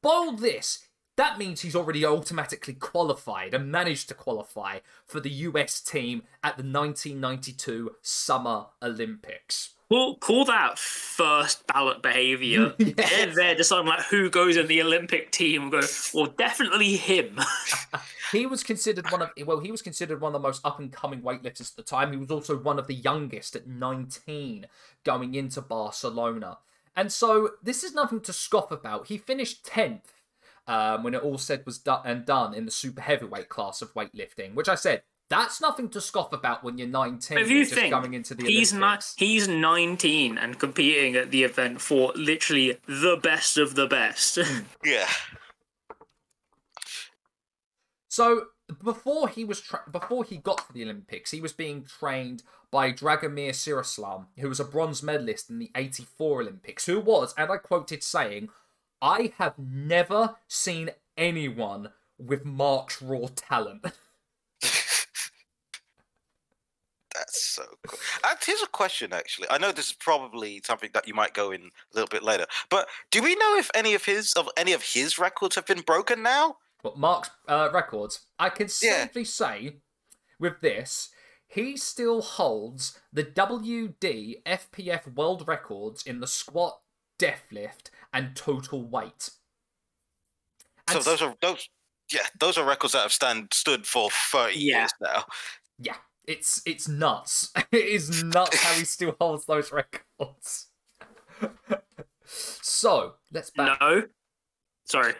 boil this. That means he's already automatically qualified and managed to qualify for the US team at the 1992 Summer Olympics. Call, call that first ballot behavior. Yes. They're there deciding like who goes in the Olympic team. Go well, definitely him. He was considered one of well, he was considered one of the most up and coming weightlifters at the time. He was also one of the youngest at 19 going into Barcelona. And so this is nothing to scoff about. He finished 10th um, when it all said was done and done in the super heavyweight class of weightlifting, which I said that's nothing to scoff about when you're 19 If you and just think going into the he's not Olympics. he's 19 and competing at the event for literally the best of the best. Hmm. Yeah. So before he was tra- before he got to the Olympics, he was being trained by Dragomir Cioroslan, who was a bronze medalist in the 84 Olympics, who was, and I quoted saying, I have never seen anyone with Mark's raw talent. That's so cool. And here's a question, actually. I know this is probably something that you might go in a little bit later, but do we know if any of his of any of his records have been broken now? But Mark's uh, records, I can Yeah. say with this, he still holds the WDFPF world records in the squat, deadlift, and total weight. So those are those. Yeah, those are records that have stand stood for thirty Yeah. years now. Yeah, it's it's nuts. it is nuts how he still holds those records. so let's back. no. Sorry.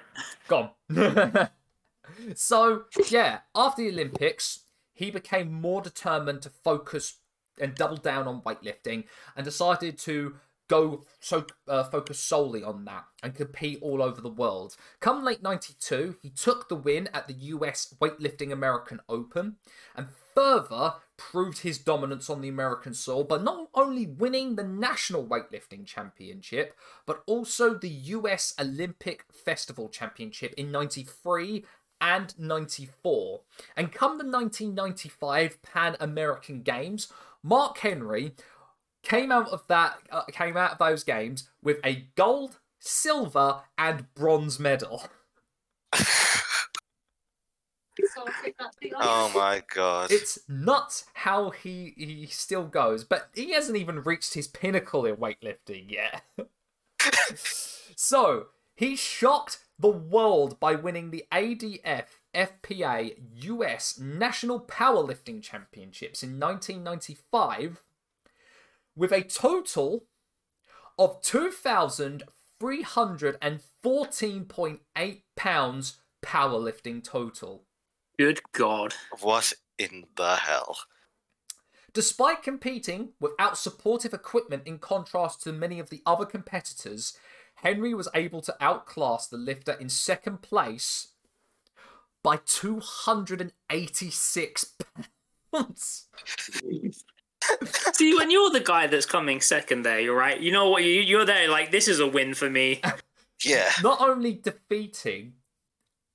Gone. so yeah, after the Olympics, he became more determined to focus and double down on weightlifting, and decided to go so uh, focus solely on that and compete all over the world. Come late '92, he took the win at the U.S. Weightlifting American Open, and further proved his dominance on the American soil by not only winning the National Weightlifting Championship, but also the US Olympic Festival Championship in 93 and 94. And come the 1995 Pan American Games, Mark Henry came out of that uh, came out of those games with a gold, silver, and bronze medal. Oh my god. It's nuts how he he still goes, but he hasn't even reached his pinnacle in weightlifting yet. so he shocked the world by winning the ADF FPA US National Powerlifting Championships in 1995 with a total of 2,314.8 pounds powerlifting total. Good God. What in the hell? Despite competing without supportive equipment in contrast to many of the other competitors, Henry was able to outclass the lifter in second place by 286 pounds. See, when you're the guy that's coming second there, you're right. You know what? You you're there like this is a win for me. Yeah. Not only defeating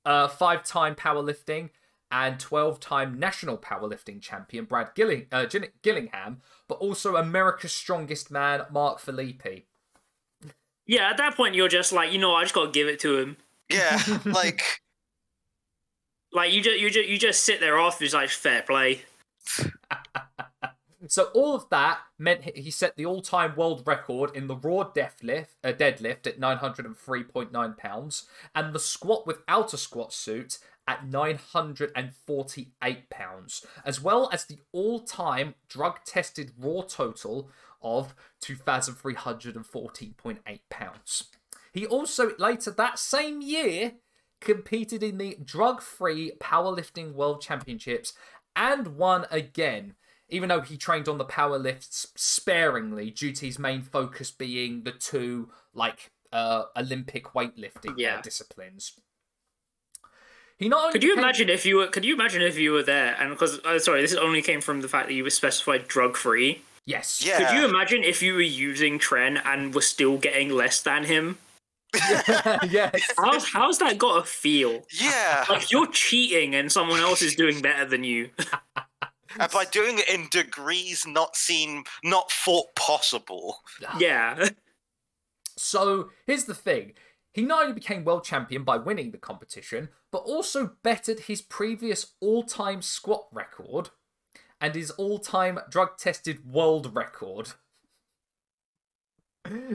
uh, five time powerlifting and 12 time national powerlifting champion Brad Gilling- uh, Gin- Gillingham, but also America's strongest man Mark Philippi. Yeah, at that point you're just like, you know, I just gotta give it to him. Yeah. like Like you just you just you just sit there after, it's like fair play. So all of that meant he- set the all-time world record in the raw deadlift, uh, deadlift at 903.9 pounds, and the squat without a squat suit at 948 pounds, as well as the all-time drug-tested raw total of 2,314.8 pounds. He also later that same year competed in the drug-free powerlifting world championships and won again even though he trained on the power lifts sparingly due to his main focus being the two like uh olympic weightlifting uh, Yeah. disciplines he not only Could you became- imagine if you were? Could you imagine if you were there? And because uh, sorry, this only came from the fact that you were specified drug free. yes yeah. Could you imagine if you were using Tren and were still getting less than him? yes How's how's that got a feel? Yeah. Like you're cheating and someone else is doing better than you. and by doing it in degrees not seen not thought possible. yeah. So here's the thing. He not only became world champion by winning the competition, but also bettered his previous all time squat record and his all time drug tested world record.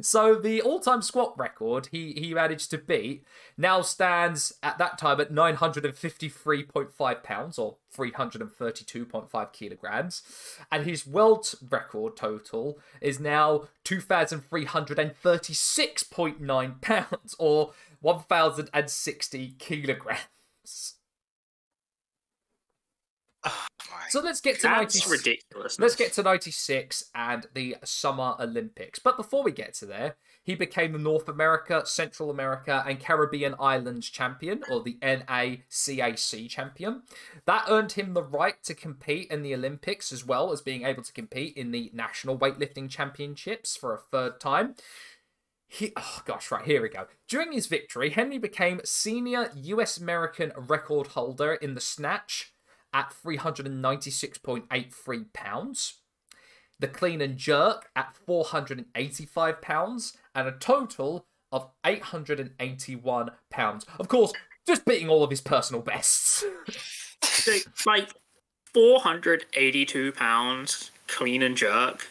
So the all-time squat record he he managed to beat now stands at that time at 953.5 pounds or 332.5 kilograms, and his world record total is now 2,336.9 pounds or 1,060 kilograms. Oh. So let's get to That's 96. ridiculous. Let's get to 96 and the Summer Olympics. But before we get to there, he became the North America, Central America, and Caribbean Islands champion, or the NACAC champion. That earned him the right to compete in the Olympics as well as being able to compete in the National Weightlifting Championships for a third time. He, oh gosh, right, here we go. During his victory, Henry became senior US American record holder in the snatch at 396.83 pounds, the clean and jerk at 485 pounds, and a total of 881 pounds. Of course, just beating all of his personal bests. So, like 482 pounds clean and jerk.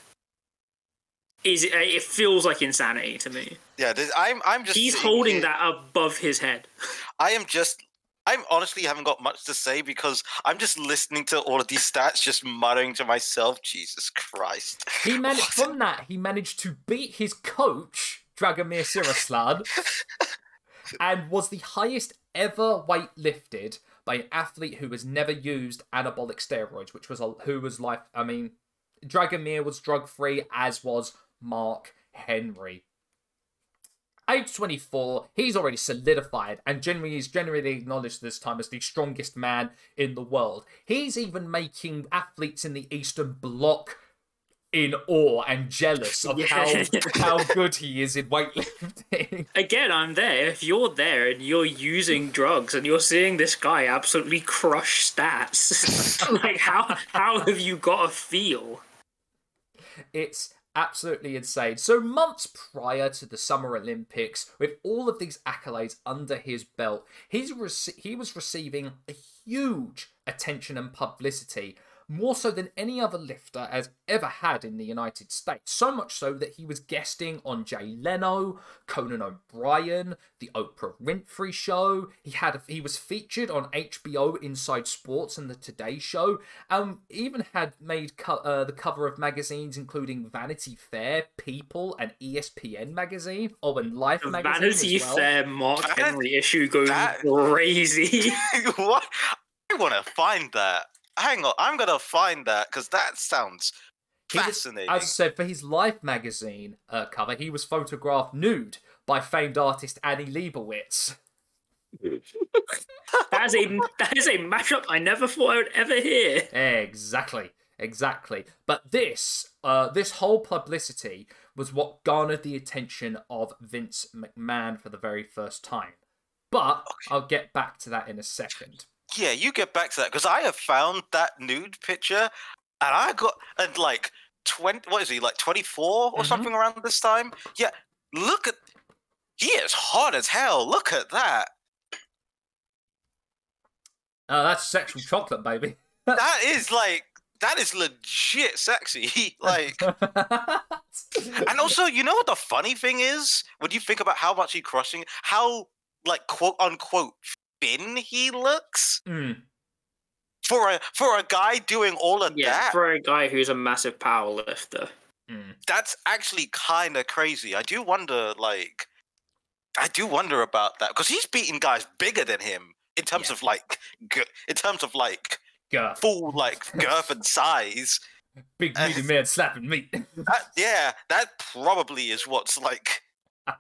Is it? It feels like insanity to me. Yeah, this, I'm. I'm just. He's holding here- that above his head. I am just. I'm honestly haven't got much to say because I'm just listening to all of these stats, just muttering to myself, "Jesus Christ!" He managed What? from that. He managed to beat his coach Dragomir Cioroslan, and was the highest ever weight lifted by an athlete who has never used anabolic steroids, which was a, who was like, I mean, Dragomir was drug free, as was Mark Henry. Age 24, he's already solidified and generally is generally acknowledged this time as the strongest man in the world. He's even making athletes in the Eastern Bloc in awe and jealous of how, Yeah. how good he is in weightlifting. Again, I'm there. If you're there and you're using drugs and you're seeing this guy absolutely crush stats, like how how have you got a feel? It's absolutely insane. So, months prior to the Summer Olympics, with all of these accolades under his belt, he's rece- he was receiving a huge attention and publicity. More so than any other lifter has ever had in the United States. So much so that he was guesting on Jay Leno, Conan O'Brien, the Oprah Winfrey Show. He had he was featured on HBO Inside Sports and the Today Show. Um, even had made co- uh, the cover of magazines including Vanity Fair, People, and ESPN magazine. Oh, and Life The magazine Vanity as well. Fair Mark That- Henry issue goes that- crazy. what? I want to find that. Hang on, I'm gonna find that because that sounds He was- fascinating. As I said, for his Life magazine uh, cover, he was photographed nude by famed artist Annie Leibovitz. that is a that is a mashup I never thought I would ever hear. Exactly, exactly. But this, uh, this whole publicity was what garnered the attention of Vince McMahon for the very first time. But I'll get back to that in a second. Yeah, you get back to that because I have found that nude picture, and I got and like twenty. What is he like? twenty four or Mhm. something around this time? Yeah. Look at. He is hot as hell. Look at that. Oh, that's sexual chocolate, baby. That is like that is legit sexy. like, and also, you know what the funny thing is? When you think about how much he crushing, how like quote unquote thin he looks Mm, for a for a guy doing all of Yeah, that. for a guy who's a massive power lifter. mm. that's actually kind of crazy. I do wonder, like, I do wonder about that because he's beating guys bigger than him in terms Yeah. of like, g- in terms of like Girth. full like girth and size. Big meaty man slapping meat. That yeah, that probably is what's like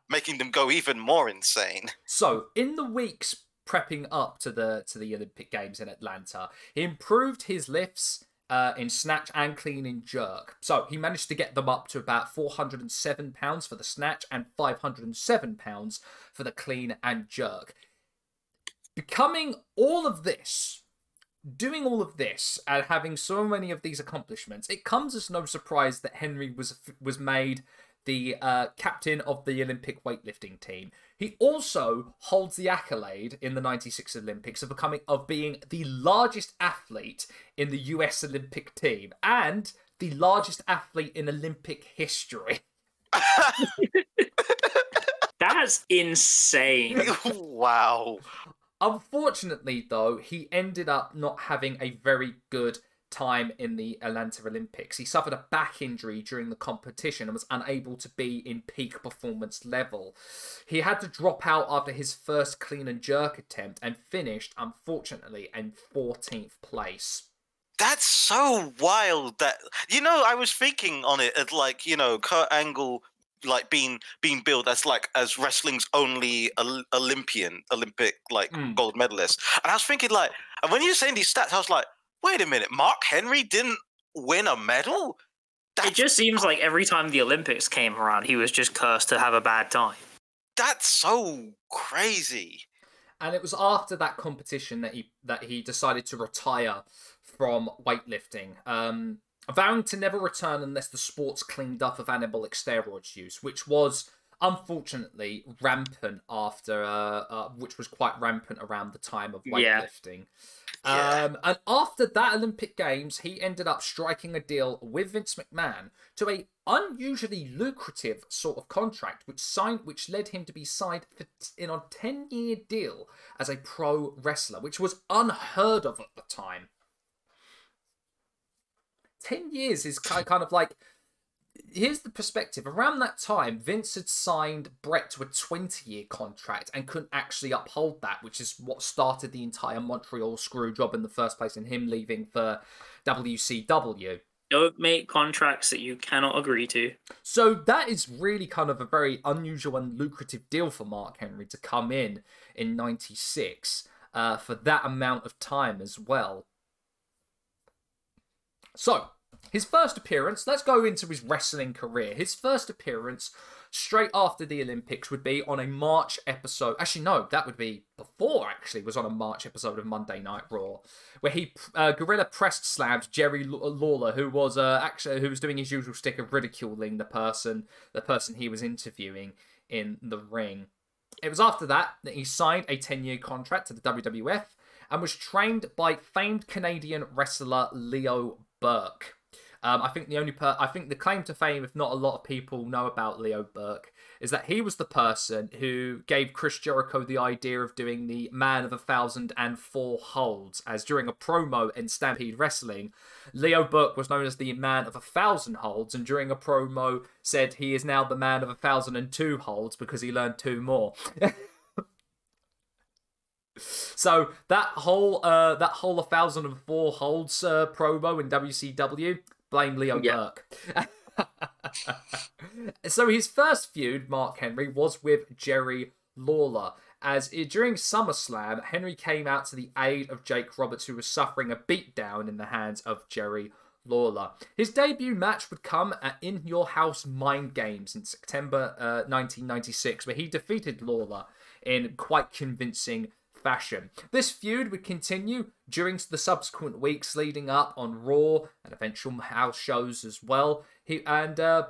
making them go even more insane. So, in the weeks prepping up to the to the Olympic Games in Atlanta, he improved his lifts uh, in snatch and clean and jerk. So he managed to get them up to about 407 pounds for the snatch and 507 pounds for the clean and jerk. Becoming all of this, doing all of this, and having so many of these accomplishments, it comes as no surprise that Henry was was made the uh, captain of the Olympic weightlifting team. He also holds the accolade in the 96 Olympics of becoming of being the largest athlete in the US Olympic team and the largest athlete in Olympic history. That's insane. wow. Unfortunately, though, he ended up not having a very good time in the Atlanta Olympics. He suffered a back injury during the competition and was unable to be in peak performance level. He had to drop out after his first clean and jerk attempt and finished, unfortunately, in 14th place. That's so wild that you know, I was thinking on it as like, you know, Kurt Angle like being being billed as like as wrestling's only Olympian, Olympic like Mm. gold medalist. And I was thinking like and when you were saying these stats, I was like, wait a minute, Mark Henry didn't win a medal? It just seems like every time the Olympics came around, he was just cursed to have a bad time. That's so crazy. And it was after that competition that he that he decided to retire from weightlifting, um, vowing to never return unless the sport's cleaned up of anabolic steroids use, which was unfortunately rampant after, uh, uh, which was quite rampant around the time of weightlifting. Yeah. Um, and after that Olympic Games, he ended up striking a deal with Vince McMahon to a unusually lucrative sort of contract, which signed, which led him to be signed for, in a ten year deal as a pro wrestler, which was unheard of at the time. Ten years is ki- kind of like. Here's the perspective. Around that time, Vince had signed Brett to a 20 year contract and couldn't actually uphold that, which is what started the entire Montreal screw job in the first place and him leaving for WCW. Don't make contracts that you cannot agree to. So that is really kind of a very unusual and lucrative deal for Mark Henry to come in in 96 uh, for that amount of time as well. So, his first appearance, let's go into his wrestling career. His first appearance straight after the Olympics would be on a March episode. Actually, no, that would be before, actually, was on a March episode of Monday Night Raw, where he uh, gorilla pressed slammed Jerry Lawler, who was uh, actually who was doing his usual stick of ridiculing the person, the person he was interviewing in the ring. It was after that that he signed a 10 year contract to the WWF and was trained by famed Canadian wrestler Leo Burke. Um, I think the only per- I think the claim to fame, if not a lot of people know about Leo Burke, is that he was the person who gave Chris Jericho the idea of doing the Man of a Thousand and Four Holds, as during a promo in Stampede Wrestling, Leo Burke was known as the Man of a Thousand Holds, and during a promo said he is now the Man of a Thousand and Two Holds because he learned two more. So that whole uh that whole 1004 holds uh, promo in WCW, blame Leo Yeah. Burke. so his first feud, Mark Henry, was with Jerry Lawler. As during SummerSlam, Henry came out to the aid of Jake Roberts, who was suffering a beatdown in the hands of Jerry Lawler. His debut match would come at In Your House Mind Games in September uh, 1996, where he defeated Lawler in quite convincing fashion. This feud would continue during the subsequent weeks leading up on Raw and eventual house shows as well. He and uh,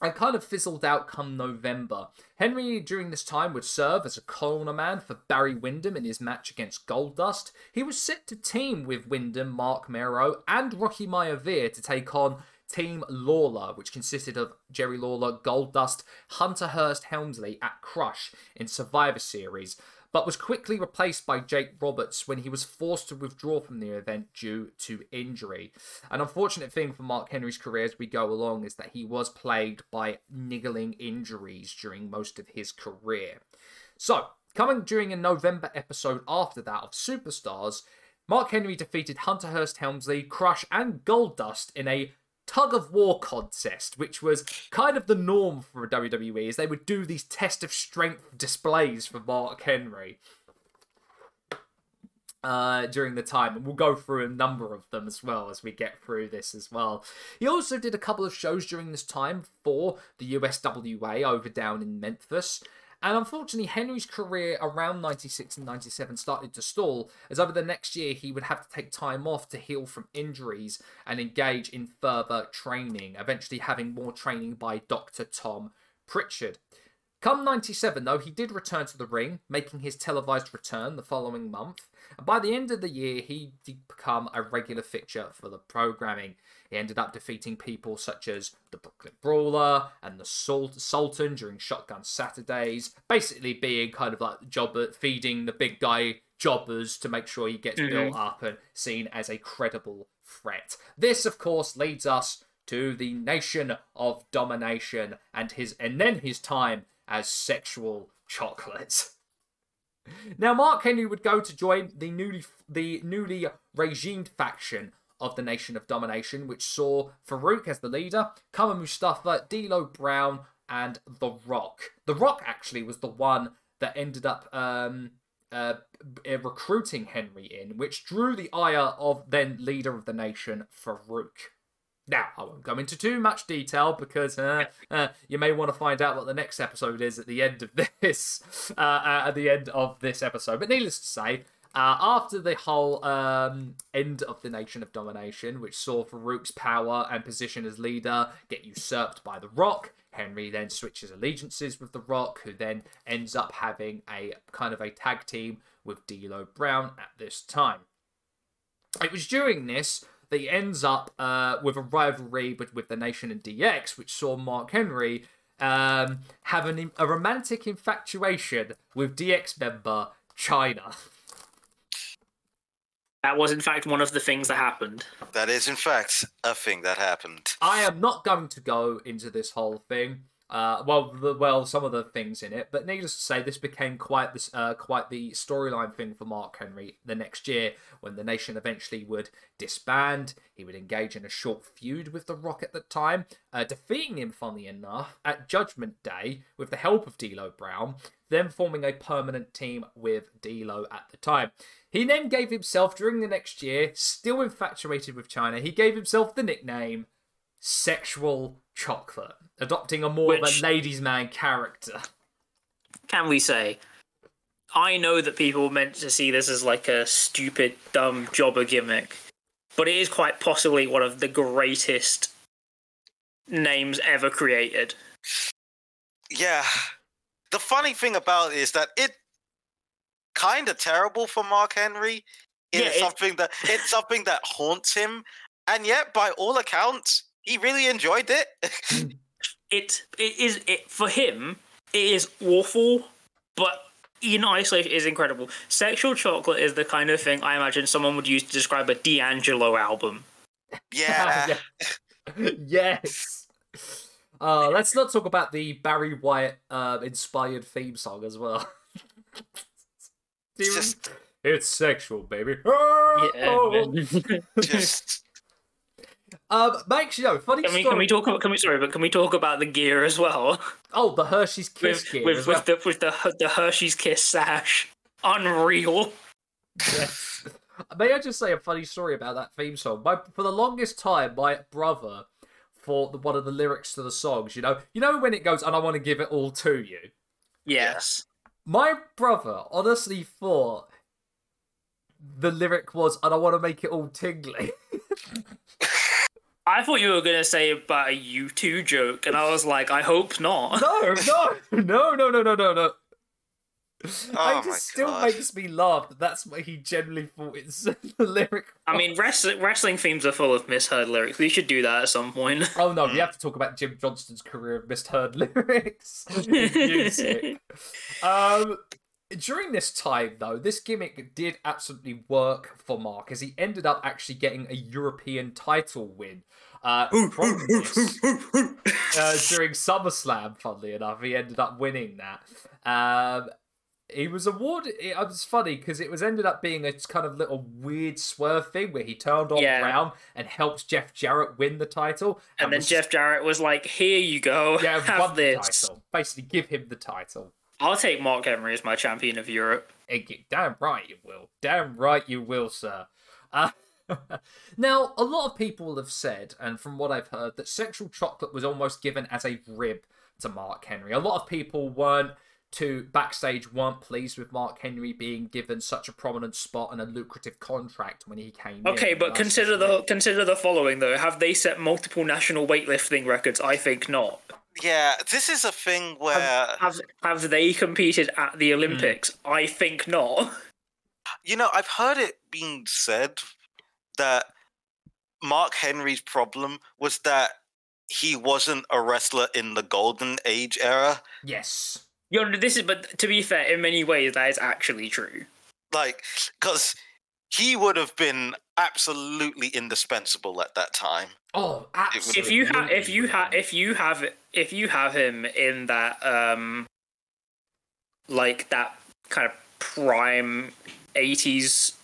and kind of fizzled out come November. Henry, during this time, would serve as a corner man for Barry Windham in his match against Goldust. He was set to team with Windham, Mark Mero, and Rocky Maivia to take on Team Lawler, which consisted of Jerry Lawler, Goldust, Hunter Hearst Helmsley at Crush in Survivor Series, but was quickly replaced by Jake Roberts when he was forced to withdraw from the event due to injury. An unfortunate thing for Mark Henry's career as we go along is that he was plagued by niggling injuries during most of his career. So, coming during a November episode after that of Superstars, Mark Henry defeated Hunter Hearst Helmsley, Crush, and Goldust in a tug of war contest, which was kind of the norm for WWE, is they would do these test of strength displays for Mark Henry uh, during the time, and we'll go through a number of them as well as we get through this as well. He also did a couple of shows during this time for the USWA over down in Memphis. And unfortunately, Henry's career around 96 and 97 started to stall, as over the next year he would have to take time off to heal from injuries and engage in further training, eventually having more training by Dr. Tom Prichard. Come 97, though, he did return to the ring, making his televised return the following month. And by the end of the year, he did become a regular fixture for the programming. He ended up defeating people such as the Brooklyn Brawler and the Sultan during Shotgun Saturdays, basically being kind of like the jobber, feeding the big guy jobbers to make sure he gets Mhm. built up and seen as a credible threat. This, of course, leads us to the nation of domination and his and then his time as sexual chocolate. Now, Mark Henry would go to join the newly the newly regimed faction of the Nation of Domination, which saw Farouk as the leader, Kama Mustafa, D'Lo Brown, and The Rock. The Rock actually was the one that ended up um, uh, recruiting Henry in, which drew the ire of then leader of the nation, Farouk. Now, I won't go into too much detail because uh, uh, you may want to find out what the next episode is at the end of this, uh, uh, at the end of this episode. But needless to say, uh, after the whole um, end of the Nation of Domination, which saw Farouk's power and position as leader get usurped by The Rock, Henry then switches allegiances with The Rock, who then ends up having a kind of a tag team with D'Lo Brown at this time. It was during this that he ends up uh, with a rivalry with, with the Nation and DX, which saw Mark Henry um, have an, a romantic infatuation with DX member Chyna. That was, in fact, one of the things that happened. That is, in fact, a thing that happened. I am not going to go into this whole thing. Uh, well, the, well, some of the things in it, but needless to say, this became quite this, uh, quite the storyline thing for Mark Henry the next year when the Nation eventually would disband. He would engage in a short feud with The Rock at the time, uh, defeating him, funnily enough, at Judgment Day with the help of D'Lo Brown, then forming a permanent team with D'Lo at the time. He then gave himself during the next year, still infatuated with Chyna, he gave himself the nickname Sexual Chocolate, adopting a more Which- of a ladies' man character. Can we say? I know that people meant to see this as like a stupid, dumb jobber gimmick, but it is quite possibly one of the greatest names ever created. Yeah. The funny thing about it is that it kind of terrible for Mark Henry. It Yeah, is it- something that it's something that haunts him, and yet by all accounts, he really enjoyed it. It it is it for him. It is awful, but in isolation, it is incredible. Sexual chocolate is the kind of thing I imagine someone would use to describe a D'Angelo album. yeah. yes. Uh, let's not talk about the Barry White uh, inspired theme song as well. It's just, It's sexual, baby. Yeah. just Um, makes you know funny Can we story. can we talk about can we sorry, but can we talk about the gear as well? Oh, the Hershey's Kiss with gear with, as with well. the with the the Hershey's Kiss sash. Unreal. Yes. May I just say a funny story about that theme song? My, for the longest time, my brother thought that one of the lyrics to the songs, you know, you know when it goes, and I want to give it all to you. Yes. My brother honestly thought the lyric was, and I want to make it all tingly. I thought you were gonna say about a U two joke, and I was like, I hope not. no, no, no, no, no, no, no, no. Oh it just still God. makes me laugh that that's what he generally thought it's the lyric. I mean, wrestling wrestling themes are full of misheard lyrics. We should do that at some point. Oh no, we have to talk about Jim Johnston's career of misheard lyrics in music. um, during this time, though, this gimmick did absolutely work for Mark as he ended up actually getting a European title win. Uh, from this, uh, during SummerSlam, funnily enough, he ended up winning that. Um, he was awarded. It was funny because it was ended up being a kind of little weird swerve thing where he turned on Yeah. Brown and helped Jeff Jarrett win the title, and then was- Jeff Jarrett was like, "Here you go, yeah, have this. title. Basically, give him the title. I'll take Mark Henry as my champion of Europe." Damn right you will. Damn right you will, sir. Uh, now, a lot of people have said, and from what I've heard, that sexual chocolate was almost given as a rib to Mark Henry. A lot of people weren't to backstage weren't pleased with Mark Henry being given such a prominent spot and a lucrative contract when he came in. Okay, but consider the consider the following though. Have they set multiple national weightlifting records? I think not. Yeah, this is a thing where Have have they competed at the hmm. Olympics? I think not. you know I've heard it being said that Mark Henry's problem was that he wasn't a wrestler in the golden age era. Yes. You know, this is, but to be fair, in many ways, that is actually true. Like, because he would have been absolutely indispensable at that time. Oh, absolutely. If you have, if you have, if you have, if you have him in that, um, like that kind of prime '80s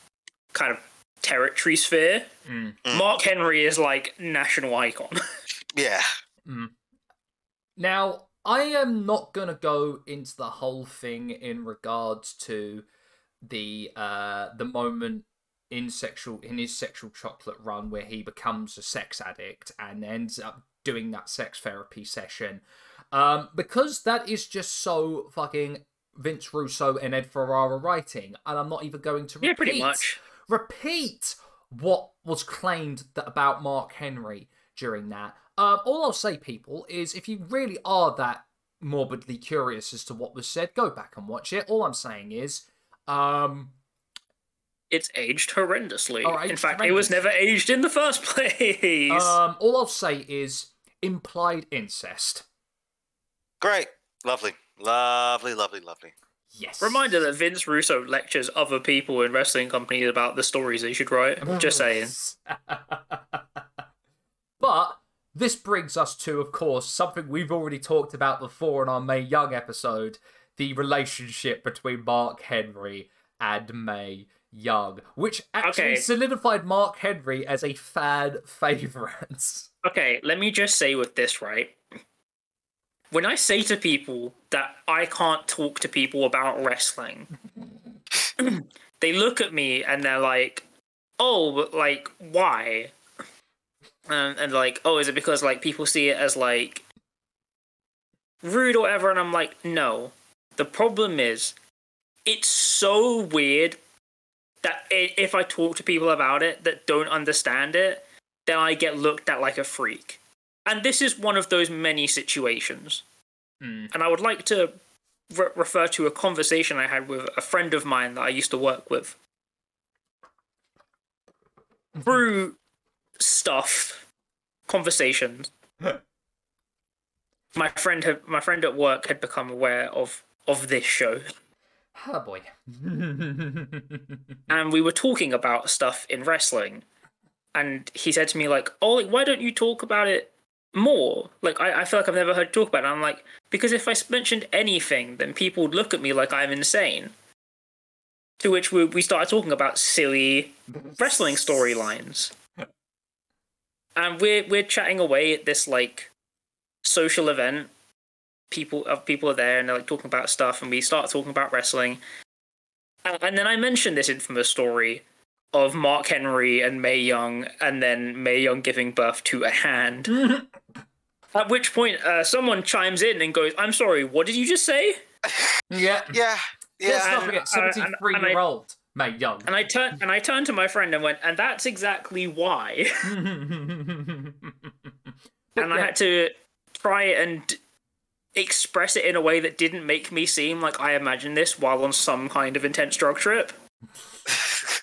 kind of territory sphere, Mm. Mm. Mark Henry is like national icon. Yeah. Now, I am not gonna go into the whole thing in regards to the uh the moment in sexual in his sexual chocolate run where he becomes a sex addict and ends up doing that sex therapy session. Um because that is just so fucking Vince Russo and Ed Ferrara writing, and I'm not even going to repeat yeah, pretty much. repeat what was claimed that about Mark Henry during that. Um, all I'll say, people, is if you really are that morbidly curious as to what was said, go back and watch it. All I'm saying is, um, It's aged horrendously. Oh, in aged fact, it was never aged in the first place. um, all I'll say is implied incest. Great. Lovely. Lovely, lovely, lovely. Yes. Reminder that Vince Russo lectures other people in wrestling companies about the stories they should write. I'm just saying. but this brings us to, of course, something we've already talked about before in our Mae Young episode the relationship between Mark Henry and Mae Young, which actually Okay. solidified Mark Henry as a fan favorite. Okay, let me just say with this, right? When I say to people that I can't talk to people about wrestling, they look at me and they're like, "Oh, but like why?" And, and like, "Oh, is it because like people see it as like rude or whatever?" And I'm like, "No. The problem is, it's so weird that if I talk to people about it that don't understand it, then I get looked at like a freak." And this is one of those many situations. Hmm. And I would like to re- refer to a conversation I had with a friend of mine that I used to work with. Through stuff, conversations, my friend had, my friend at work had become aware of of this show, Oh boy. and we were talking about stuff in wrestling, and he said to me like, "Oh, like, why don't you talk about it more? Like, I, I feel like I've never heard you talk about it." And I'm like, "Because if I mentioned anything, then people would look at me like I'm insane." To which we we started talking about silly wrestling storylines, and we're we're chatting away at this like social event. People of people are there and they're like talking about stuff, and we start talking about wrestling. And, and then I mentioned this infamous story of Mark Henry and Mae Young, and then Mae Young giving birth to a hand. At which point, uh, someone chimes in and goes, "I'm sorry, what did you just say?" yeah. Yeah. Let's Yeah. not and- forget, and- and- 73 and I- year old Mae Young. And I turned and I turned to my friend and went, "And that's exactly why." and and I had to try and express it in a way that didn't make me seem like I imagined this while on some kind of intense drug trip.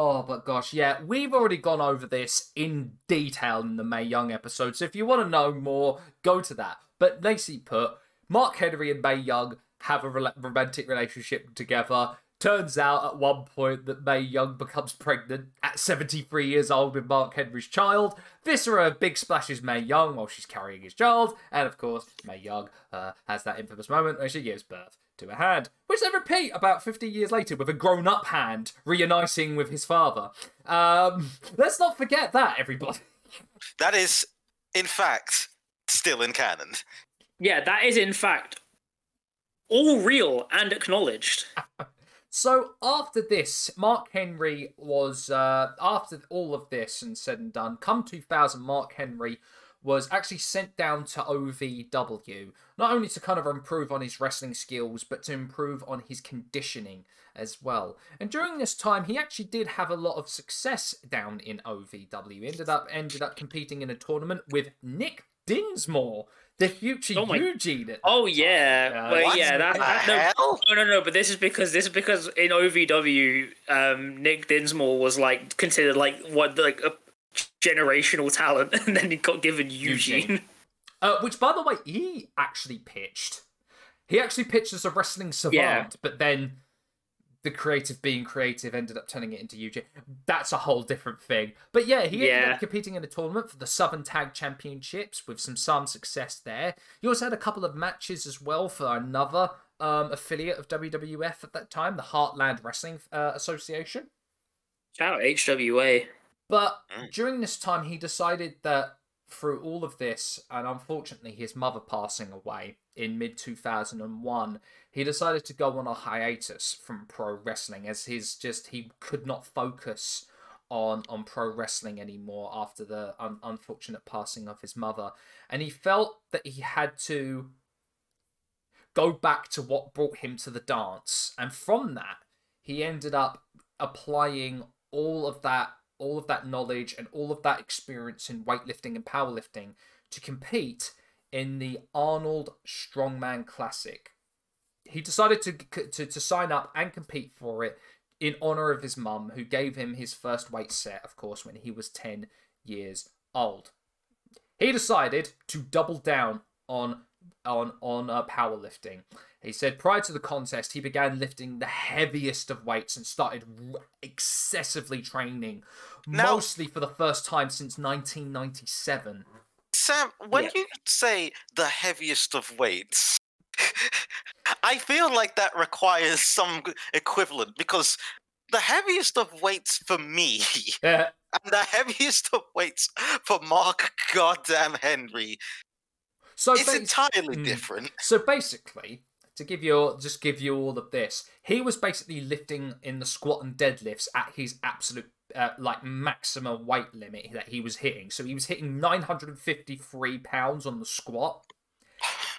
Oh, but gosh, yeah, we've already gone over this in detail in the Mae Young episode, so if you want to know more, go to that. But nicely put, Mark Henry and Mae Young have a rela- romantic relationship together. Turns out at one point that Mae Young becomes pregnant at 73 years old with Mark Henry's child. Viscera big splashes Mae Young while she's carrying his child, and of course, Mae Young uh, has that infamous moment where she gives birth to a hand, which they repeat about 50 years later with a grown up hand reuniting with his father. Um, let's not forget that, everybody. That is, in fact, still in canon. Yeah, that is in fact all real and acknowledged. So after this, Mark Henry was uh, after all of this and said and done. Come 2000, Mark Henry was actually sent down to OVW not only to kind of improve on his wrestling skills, but to improve on his conditioning as well. And during this time, he actually did have a lot of success down in OVW. Ended up ended up competing in a tournament with Nick Dinsmore, the future Oh my- Eugene. Oh yeah, well, What yeah. That, the that, no, no, no, no. But this is because this is because in OVW, um, Nick Dinsmore was like considered like what like a generational talent, and then he got given Eugene. Eugene. Uh, which, by the way, he actually pitched. He actually pitched as a wrestling savant, Yeah. but then the creative being creative ended up turning it into UJ. That's a whole different thing. But yeah, he ended up competing in a tournament for the Southern Tag Championships with some some success there. He also had a couple of matches as well for another um, affiliate of WWF at that time, the Heartland Wrestling uh, Association. Shout out HWA. But Mm. during this time, he decided that through all of this, and unfortunately his mother passing away in mid 2001, he decided to go on a hiatus from pro wrestling as his just he could not focus on on pro wrestling anymore after the un- unfortunate passing of his mother, and he felt that he had to go back to what brought him to the dance, and from that he ended up applying all of that all of that knowledge and all of that experience in weightlifting and powerlifting to compete in the Arnold Strongman Classic. He decided to, to to sign up and compete for it in honor of his mum, who gave him his first weight set, of course, when he was 10 years old. He decided to double down on on on uh, powerlifting. He said prior to the contest, he began lifting the heaviest of weights and started r- excessively training, Now- mostly for the first time since 1997. Sam, when Yeah. you say the heaviest of weights, I feel like that requires some equivalent because the heaviest of weights for me Uh, and the heaviest of weights for Mark Goddamn Henry so it's bas- entirely Mm. different. So basically, to give you just give you all of this, he was basically lifting in the squat and deadlifts at his absolute uh, like maximum weight limit that he was hitting. So he was hitting 953 pounds on the squat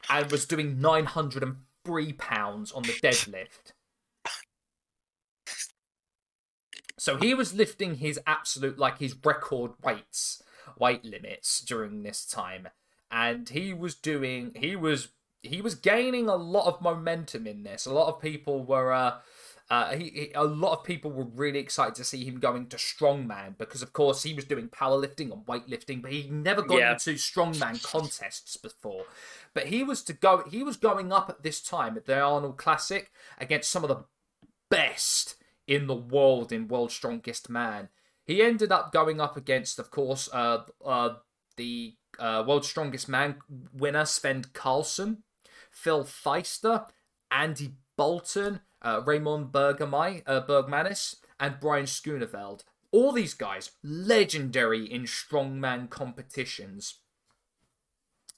and was doing 903 pounds on the deadlift. So he was lifting his absolute like his record weights, weight limits during this time and he was doing he was he was gaining a lot of momentum in this. A lot of people were uh uh, he, he, a lot of people were really excited to see him going to strongman because, of course, he was doing powerlifting and weightlifting, but he never got Yeah. into strongman contests before. But he was to go. He was going up at this time at the Arnold Classic against some of the best in the world in World's Strongest Man. He ended up going up against, of course, uh, uh, the uh, World's Strongest Man winner Svend Karlsen, Phil Pfister, Andy Bolton, uh, Raymond Bergamai, uh, Bergmanis, and Brian Schoonveld. All these guys legendary in strongman competitions.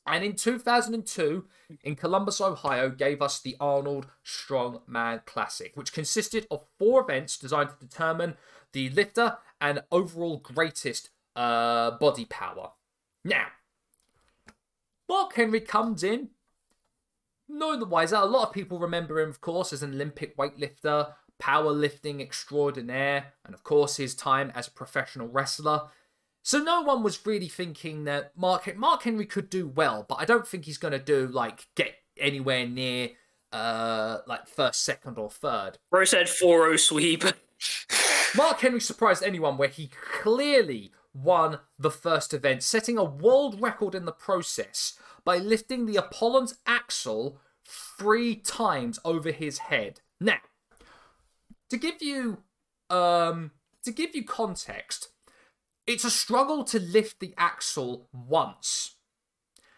And in 2002, in Columbus, Ohio, gave us the Arnold Strongman Classic, which consisted of four events designed to determine the lifter and overall greatest uh, body power. Now, Mark Henry comes in, no the wiser. A lot of people remember him, of course, as an Olympic weightlifter, powerlifting extraordinaire, and of course his time as a professional wrestler. So no one was really thinking that Mark Mark Henry could do well, but I don't think he's going to do like get anywhere near uh like first, second, or third. Bro said 4 sweep. Mark Henry surprised anyone where he clearly won the first event, setting a world record in the process by lifting the Apollon's axle three times over his head. Now, to give you um to give you context, it's a struggle to lift the axle once.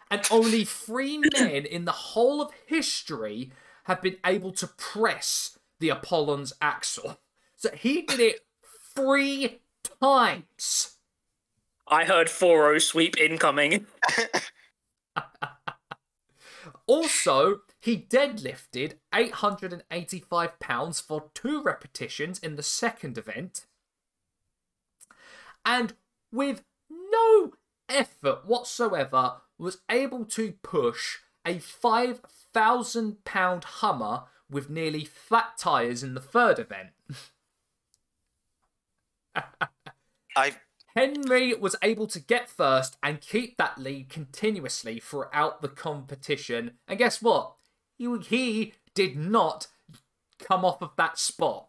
And only three men in the whole of history have been able to press the Apollon's axle. So he did it three times. I heard 4 sweep incoming. Also, he deadlifted 885 pounds for two repetitions in the second event. And with no effort whatsoever, was able to push a 5,000 pound Hummer with nearly flat tyres in the third event. I Henry was able to get first and keep that lead continuously throughout the competition. And guess what? He, he did not come off of that spot.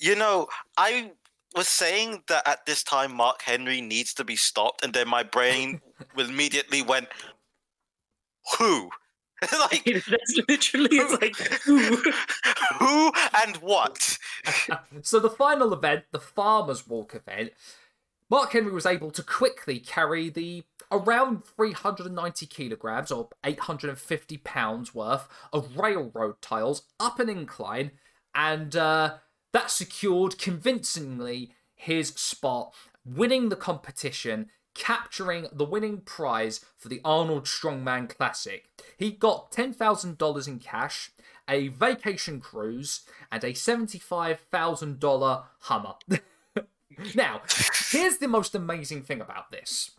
You know, I was saying that at this time Mark Henry needs to be stopped, and then my brain will immediately went, "Who?" like That's literally it's like ooh. who and what? so the final event, the Farmers Walk event, Mark Henry was able to quickly carry the around 390 kilograms or 850 pounds worth of railroad tiles up an incline, and uh, that secured convincingly his spot, winning the competition. Capturing the winning prize for the Arnold Strongman Classic. He got $10,000 in cash, a vacation cruise, and a $75,000 Hummer. now, here's the most amazing thing about this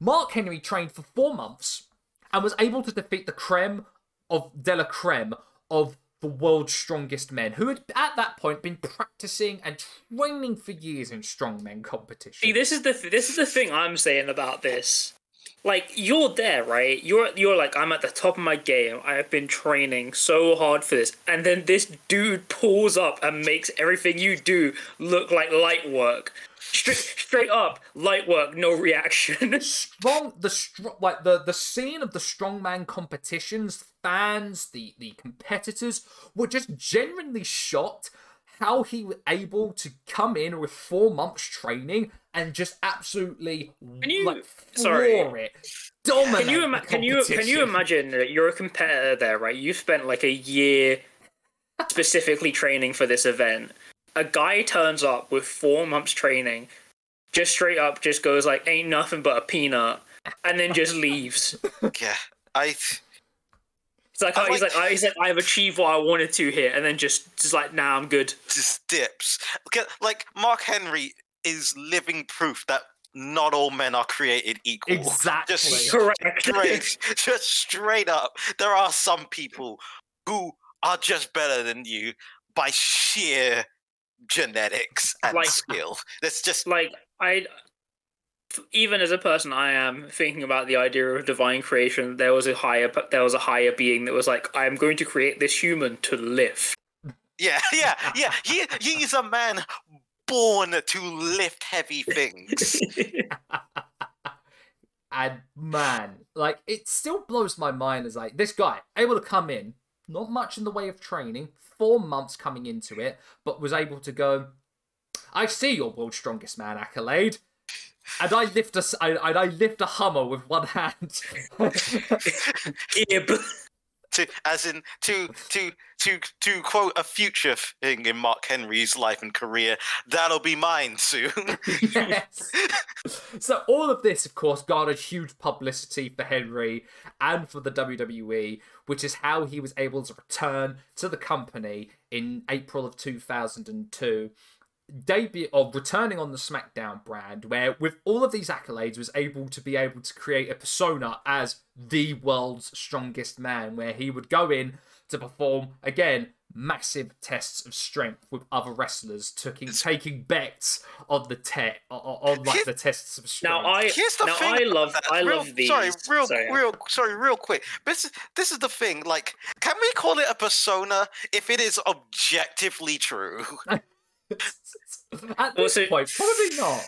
Mark Henry trained for four months and was able to defeat the creme of de la creme of the world's strongest men, who had at that point been practicing and training for years in strongmen competition. See, this is the th- this is the thing I'm saying about this. Like you're there, right? You're you're like I'm at the top of my game. I have been training so hard for this, and then this dude pulls up and makes everything you do look like light work. Straight straight up, light work, no reaction. strong the strong like the the scene of the strongman competitions fans the the competitors were just genuinely shocked how he was able to come in with four months training and just absolutely you- like sorry. floor it dominate Can you ima- can you can you imagine that you're a competitor there, right? You spent like a year specifically training for this event. A guy turns up with four months training, just straight up just goes like ain't nothing but a peanut, and then just leaves. Yeah, I. It's like, I oh, he's like- like, oh, he's like, I've achieved what I wanted to here, and then just, just like, nah, I'm good. just dips. Look at- Like Mark Henry is living proof that not all men are created equal. exactly Just Correct. straight, just straight up. There are some people who are just better than you by sheer genetics and Like- skill. That's just like I, even as a person, I am thinking about the idea of divine creation. There was a higher, there was a higher being that was like, I am going to create this human to live. yeah, yeah, yeah. He he's a man born to lift heavy things. and man like it still blows my mind as like this guy able to come in not much in the way of training four months coming into it but was able to go i see your world's strongest man accolade and I lift a, I, and I lift a Hummer with one hand. Ib. To as in to to to to quote a future thing in Mark Henry's life and career, that'll be mine soon. yes. So all of this, of course, garnered huge publicity for Henry and for the WWE, which is how he was able to return to the company in April of 2002. Debut of returning on the SmackDown brand, where with all of these accolades was able to be able to create a persona as the world's strongest man, where he would go in to perform again massive tests of strength with other wrestlers, taking taking bets on the te- on, on like the tests of strength. Now I, Here's the now thing. I love, that. I Real- love these. Sorry, real, Sorry. real, sorry, real quick. This is this is the thing. Like, can we call it a persona if it is objectively true? At this so- point, probably not.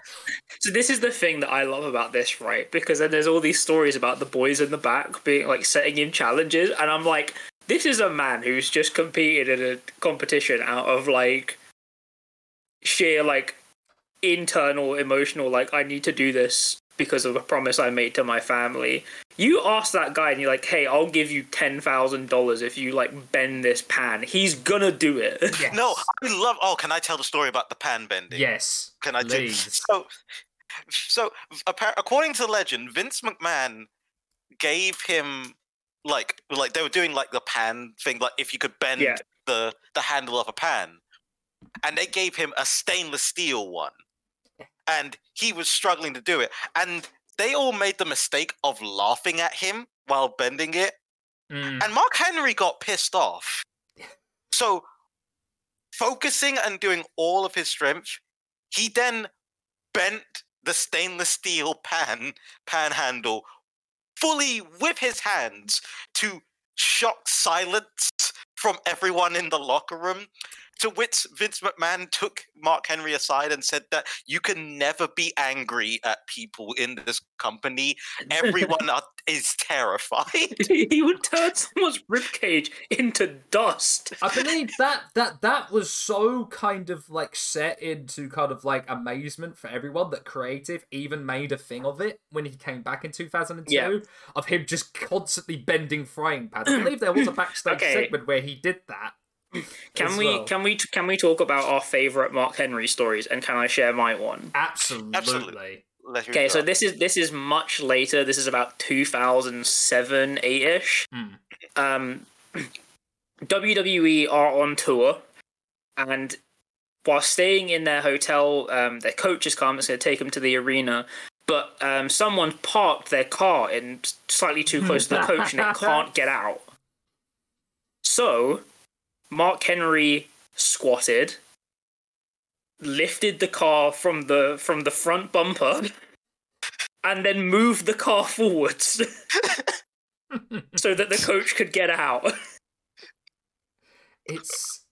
So this is the thing that I love about this, right? Because then there's all these stories about the boys in the back being like setting him challenges, and I'm like, this is a man who's just competed in a competition out of like sheer like internal emotional like I need to do this because of a promise I made to my family. You ask that guy and you're like, hey, I'll give you ten thousand dollars if you like bend this pan. He's gonna do it. Yes. No, I love. Oh, can I tell the story about the pan bending? Yes. Can I do? please. So, so appar- according to legend, Vince McMahon gave him like like they were doing like the pan thing, like if you could bend Yeah. the the handle of a pan, and they gave him a stainless steel one, and he was struggling to do it, and they all made the mistake of laughing at him while bending it, Mm. and Mark Henry got pissed off. So, focusing and doing all of his strength, he then bent the stainless steel pan pan handle fully with his hands to shock silence from everyone in the locker room. To which Vince McMahon took Mark Henry aside and said that you can never be angry at people in this company. Everyone are, is terrified. he would turn someone's ribcage into dust. I believe that that that was so kind of like set into kind of like amazement for everyone that creative even made a thing of it when he came back in 2002 Yeah. of him just constantly bending frying pans. I believe there was a backstage Okay. segment where he did that. Can we well. can we can we talk about our favorite Mark Henry stories and can I share my one? Absolutely. Absolutely. Okay, so this is this is much later. This is about 2007, 8ish. Hmm. Um, WWE are on tour, and while staying in their hotel, um, their coach has come. It's going to take them to the arena, but um, someone parked their car in slightly too close to the coach, and it can't get out. So, Mark Henry squatted, lifted the car from the from the front bumper and then moved the car forwards so that the coach could get out. It's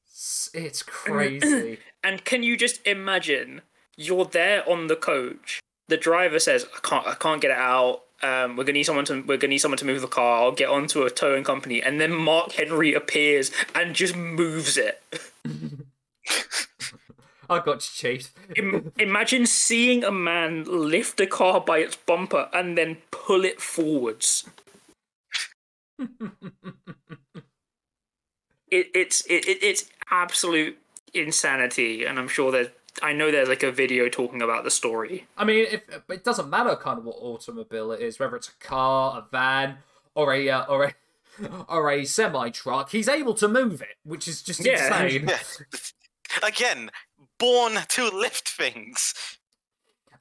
it's crazy. And can you just imagine you're there on the coach. The driver says, "I can't, I can't get it out. Um, we're gonna need someone to, we're gonna need someone to move the car. I'll get onto a towing company." And then Mark Henry appears and just moves it. I got cheat. Im- imagine seeing a man lift a car by its bumper and then pull it forwards. it, it's it, it, it's absolute insanity, and I'm sure there's I know there's like a video talking about the story. I mean, if, it doesn't matter kind of what automobile it is, whether it's a car, a van, or a uh, or a or a semi truck. He's able to move it, which is just Yeah. insane. Yeah. Again, born to lift things.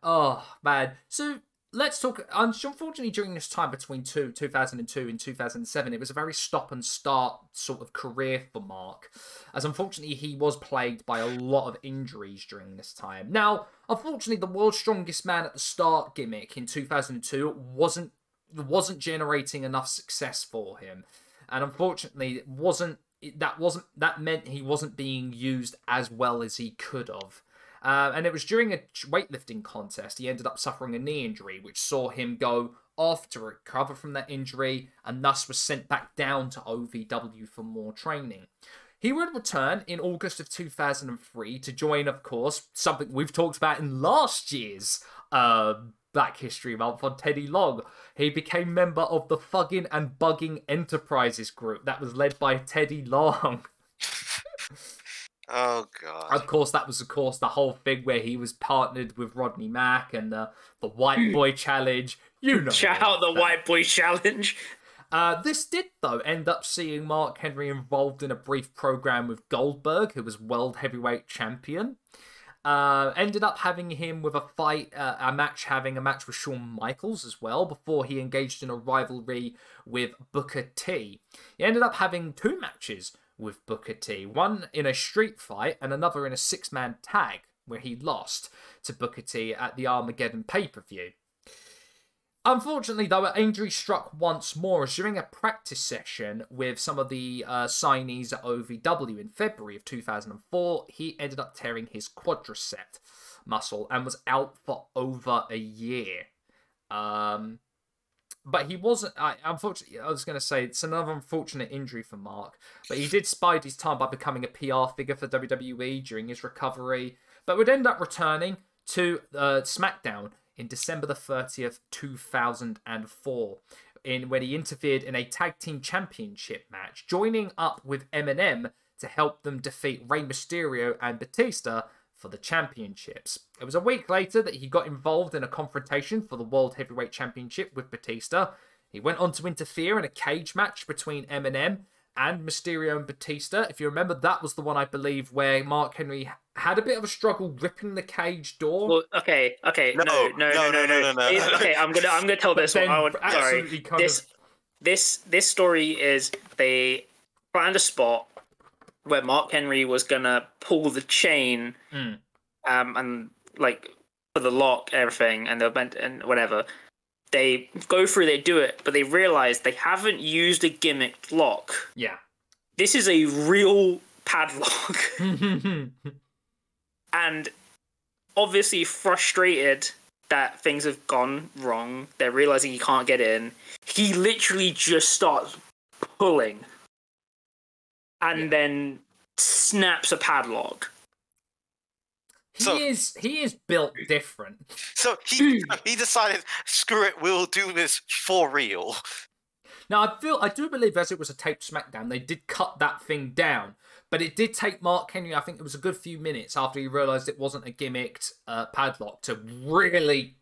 Oh man. So let's talk. Unfortunately, during this time between two, 2002 and 2007, it was a very stop and start sort of career for Mark, as unfortunately he was plagued by a lot of injuries during this time. Now, unfortunately, the world's strongest man at the start gimmick in 2002 wasn't wasn't generating enough success for him, and unfortunately, it wasn't. That wasn't that meant he wasn't being used as well as he could have. Uh, and it was during a weightlifting contest he ended up suffering a knee injury, which saw him go off to recover from that injury and thus was sent back down to OVW for more training. He would return in August of 2003 to join, of course, something we've talked about in last year's uh, Black History Month on Teddy Long. He became member of the Thuggin' and Buggin' Enterprises group that was led by Teddy Long. Oh god. Of course, that was of course the whole thing where he was partnered with Rodney Mack and the the White Boy Challenge. You know, Shout out the that. White Boy Challenge. Uh, this did though end up seeing Mark Henry involved in a brief program with Goldberg, who was world heavyweight champion. Uh, ended up having him with a fight, uh, a match, having a match with Shawn Michaels as well before he engaged in a rivalry with Booker T. He ended up having two matches with Booker T, one in a street fight and another in a six man tag where he lost to Booker T at the Armageddon pay per view. Unfortunately, though, injury struck once more as during a practice session with some of the uh, signees at OVW in February of 2004. He ended up tearing his quadricep muscle and was out for over a year. Um, but he wasn't. I, unfortunately, I was going to say it's another unfortunate injury for Mark. But he did spide his time by becoming a PR figure for WWE during his recovery. But would end up returning to uh, SmackDown in December the 30th, 2004, in when he interfered in a tag team championship match, joining up with MNM to help them defeat Rey Mysterio and Batista for the championships. It was a week later that he got involved in a confrontation for the World Heavyweight Championship with Batista. He went on to interfere in a cage match between MNM and Mysterio and Batista. If you remember, that was the one I believe where Mark Henry had a bit of a struggle ripping the cage door. Well, okay, okay, no, No, no, no, no, no, no, no, no. It- Okay, I'm gonna, I'm gonna tell But this one. I would, sorry, this, of this, this story is they planned a spot where Mark Henry was gonna pull the chain, Mm. um, and like for the lock, everything, and they're meant and whatever. They go through, they do it, but they realize they haven't used a gimmick lock. Yeah. This is a real padlock, and obviously frustrated that things have gone wrong. They're realizing he can't get in. He literally just starts pulling, and Yeah. then snaps a padlock. he So- is he is built different. So he he decided, screw it, we'll do this for real. Now I feel I do believe as it was a taped SmackDown, they did cut that thing down, but it did take Mark Henry. I think it was a good few minutes after he realised it wasn't a gimmicked uh, padlock to really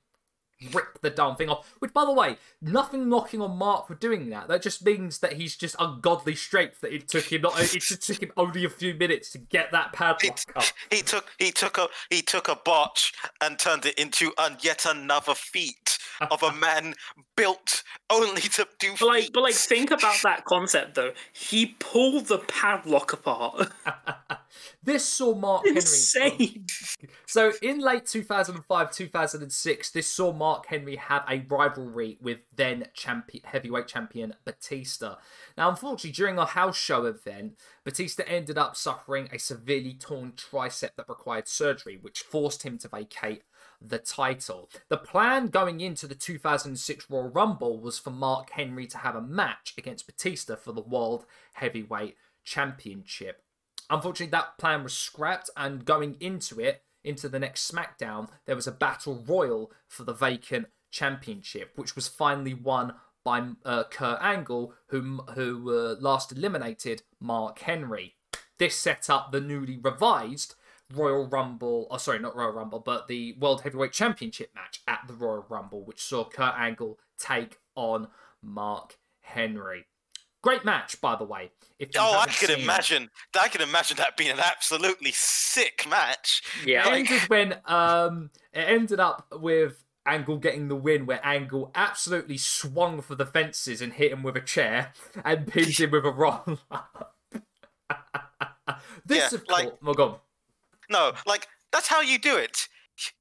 rip the damn thing off. Which, by the way, nothing knocking on Mark for doing that. That just means that he's just ungodly strength. That it took him not. It just took him only a few minutes to get that padlock up. He took he took a he took a botch and turned it into an, yet another feat of a man built only to do. But like, but like, think about that concept though. He pulled the padlock apart. This saw Mark Henry. Insane. So in late 2005, 2006, this saw Mark Henry have a rivalry with then champion, heavyweight champion Batista. Now, unfortunately, during a house show event, Batista ended up suffering a severely torn tricep that required surgery, which forced him to vacate the title. The plan going into the 2006 Royal Rumble was for Mark Henry to have a match against Batista for the World Heavyweight Championship. Unfortunately, that plan was scrapped, and going into it, into the next SmackDown, there was a battle royal for the vacant championship, which was finally won by uh, Kurt Angle, who who uh, last eliminated Mark Henry. This set up the newly revised Royal Rumble, oh sorry, not Royal Rumble, but the World Heavyweight Championship match at the Royal Rumble, which saw Kurt Angle take on Mark Henry. Great match, by the way. If Oh, I can seen it. imagine. I can imagine that being an absolutely sick match. Yeah, It like- ended when um it ended up with Angle getting the win, where Angle absolutely swung for the fences and hit him with a chair and pinned him with a roll up. this, Yeah, of like- course, go on. No, like that's how you do it.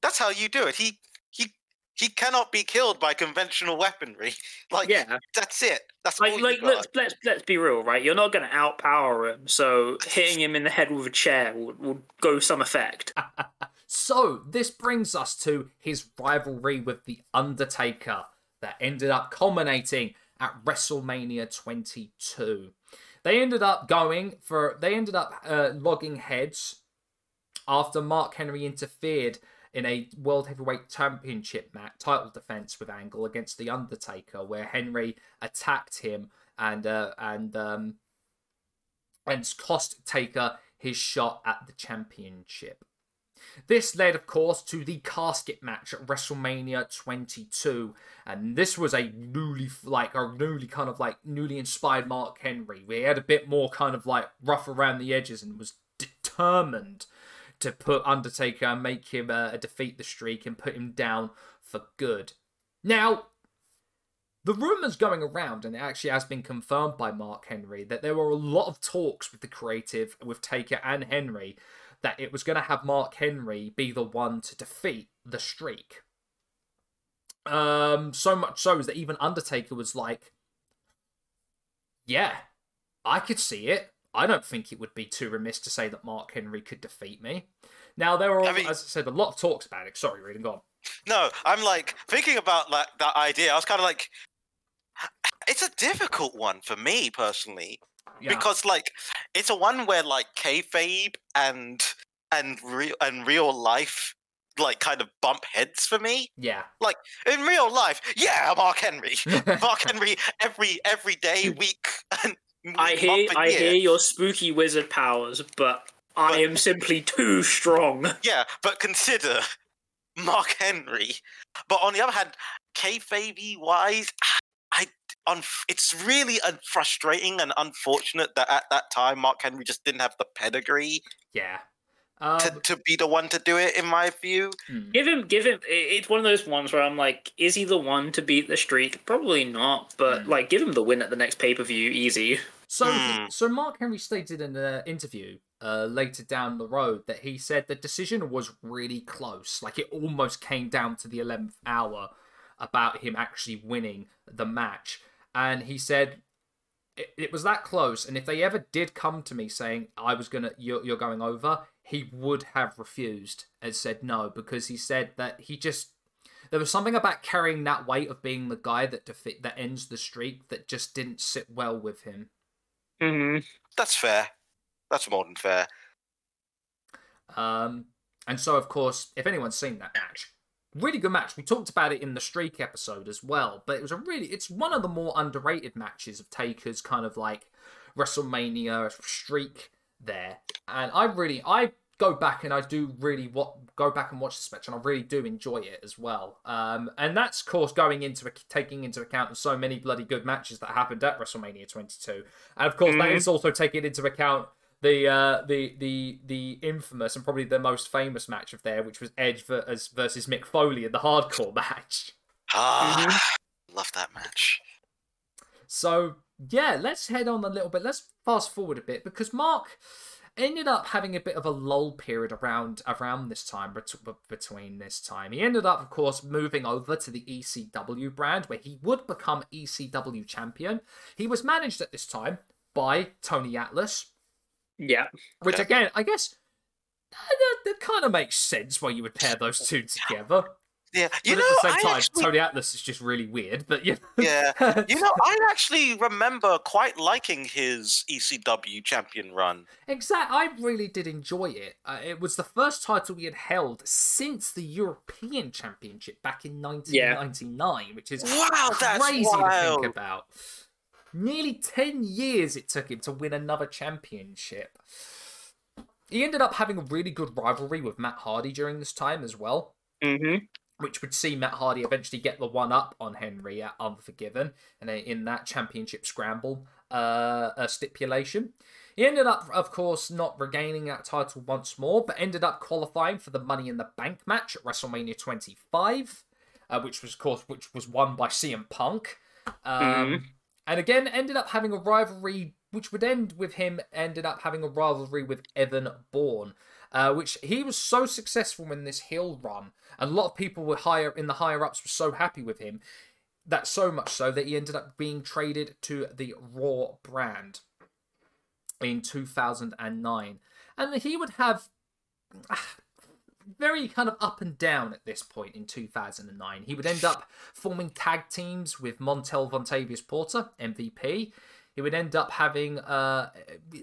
That's how you do it. He he he cannot be killed by conventional weaponry. Like yeah. that's it. That's Like, you like let's let's let's be real, right? You're not gonna outpower him, so hitting him in the head with a chair will, will go some effect. So, this brings us to his rivalry with The Undertaker that ended up culminating at WrestleMania 22. They ended up going for, they ended up uh, logging heads after Mark Henry interfered in a World Heavyweight Championship match, title defense with Angle against The Undertaker, where Henry attacked him and, uh, and, um, and cost Taker his shot at the championship. This led, of course, to the casket match at WrestleMania 22, and this was a newly, like, a newly kind of like newly inspired Mark Henry. We had a bit more kind of like rough around the edges and was determined to put Undertaker and make him uh, defeat the streak and put him down for good. Now, the rumours going around, and it actually has been confirmed by Mark Henry, that there were a lot of talks with the creative, with Taker and Henry, that it was going to have Mark Henry be the one to defeat the streak. Um, so much so is that even Undertaker was like, "Yeah, I could see it. I don't think it would be too remiss to say that Mark Henry could defeat me." Now there were, I mean- as I said, a lot of talks about it. Sorry, reading on. No, I'm like thinking about like that idea. I was kind of like, it's a difficult one for me personally Yeah, because like it's a one where like kayfabe and and real and real life like kind of bump heads for me. yeah. Like in real life, yeah, Mark Henry, Mark Henry, every every day, week, and I hear I year. hear your spooky wizard powers, but I am simply too strong. Yeah, but consider Mark Henry. But on the other hand, kayfabe wise, I on it's really un- frustrating and unfortunate that at that time Mark Henry just didn't have the pedigree yeah. Um, to, to be the one to do it. In my view, hmm. Give him, give him. It's one of those ones where I'm like, is he the one to beat the streak? Probably not, but Hmm. like, give him the win at the next pay per view, easy. So, Hmm. so Mark Henry stated in an interview uh, later down the road that he said the decision was really close. Like it almost came down to the 11th hour about him actually winning the match. And he said it, it was that close. And if they ever did come to me saying I was gonna you're, you're going over, he would have refused and said no because he said that he just there was something about carrying that weight of being the guy that defi- that ends the streak that just didn't sit well with him. Hmm That's fair. That's more than fair. Um, and so, of course, if anyone's seen that match, really good match. We talked about it in the streak episode as well, but it was a really, it's one of the more underrated matches of Taker's kind of like WrestleMania streak there. And I really, I go back and I do really what go back and watch this match, and I really do enjoy it as well. Um, and that's of course going into taking into account so many bloody good matches that happened at WrestleMania 22, and of course that Mhm. is also taking into account the uh, the the the infamous and probably the most famous match of there, which was Edge versus, versus Mick Foley in the hardcore match. Ah, love that match. So yeah, let's head on a little bit. Let's fast forward a bit because Mark ended up having a bit of a lull period around around this time bet- between this time. He ended up, of course, moving over to the ECW brand where he would become ECW champion. He was managed at this time by Tony Atlas, Yeah. which again, I guess that, that kind of makes sense why you would pair those two together. Yeah, But you at know, the same I time, actually, Tony Atlas is just really weird. But yeah, yeah, you know, I actually remember quite liking his ECW champion run. Exactly. I really did enjoy it. Uh, it was the first title he had held since the European Championship back in 1999, which is Wow, that's crazy to think about. Nearly 10 years it took him to win another championship. He ended up having a really good rivalry with Matt Hardy during this time as well hmm which would see Matt Hardy eventually get the one up on Henry at Unforgiven and in that championship scramble uh, uh, stipulation. He ended up, of course, not regaining that title once more, but ended up qualifying for the Money in the Bank match at WrestleMania 25, uh, which was, of course, which was won by CM Punk. Um, Mhm. And again, ended up having a rivalry, which would end with him ended up having a rivalry with Evan Bourne, uh, which he was so successful in this heel run, and a lot of people were higher in the higher ups were so happy with him that so much so that he ended up being traded to the Raw brand in 2009, and he would have ah, very kind of up and down at this point in 2009. He would end up forming tag teams with Montel Vontavious Porter, MVP. He would end up having uh,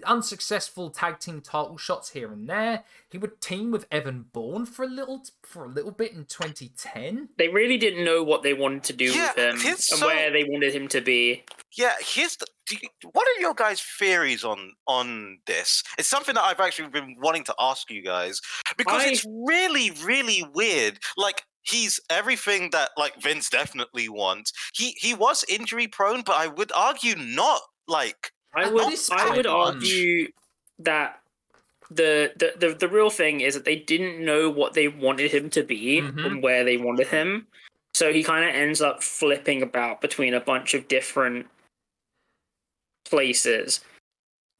unsuccessful tag team title shots here and there. He would team with Evan Bourne for a little for a little bit in 2010. They really didn't know what they wanted to do Yeah, with him and so- where they wanted him to be. Yeah, here's the. Do you, what are your guys' theories on on this? It's something that I've actually been wanting to ask you guys because I- it's really, really weird. Like he's everything that like Vince definitely wants. He he was injury prone, but I would argue not like I would I would argue that the, the the the real thing is that they didn't know what they wanted him to be Mhm. and where they wanted him. So he kind of ends up flipping about between a bunch of different places.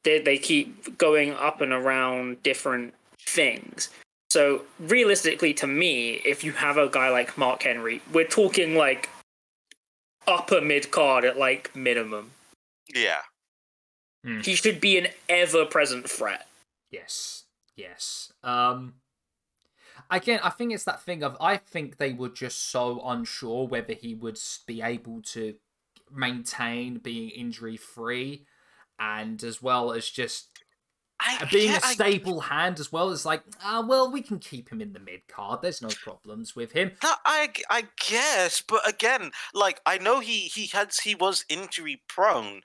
They they keep going up and around different things. So realistically to me, if you have a guy like Mark Henry, we're talking like upper mid card at like minimum. Yeah. He should be an ever present threat. Yes, yes. Um, again, I think it's that thing of I think they were just so unsure whether he would be able to maintain being injury free, and as well as just I, being yeah, a I- stable hand as well. It's like, ah, well, we can keep him in the mid card. There's no problems with him. That, I, I g- I guess, but again, like I know he he had he was injury prone,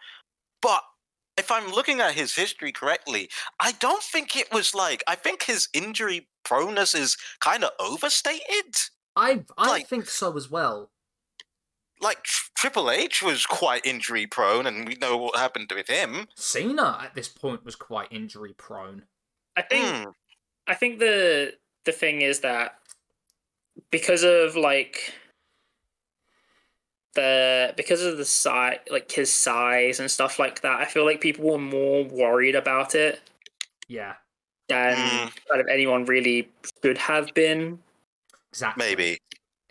but if I'm looking at his history correctly, I don't think it was like I think his injury proneness is kind of overstated. I I Like- think so as well. Like Tr- Triple H was quite injury prone, and we know what happened with him. Cena at this point was quite injury prone. I think Hmm. I think the the thing is that because of like the because of the size like his size and stuff like that, I feel like people were more worried about it. Yeah. than Mm. kind of anyone really should have been. Exactly. Maybe.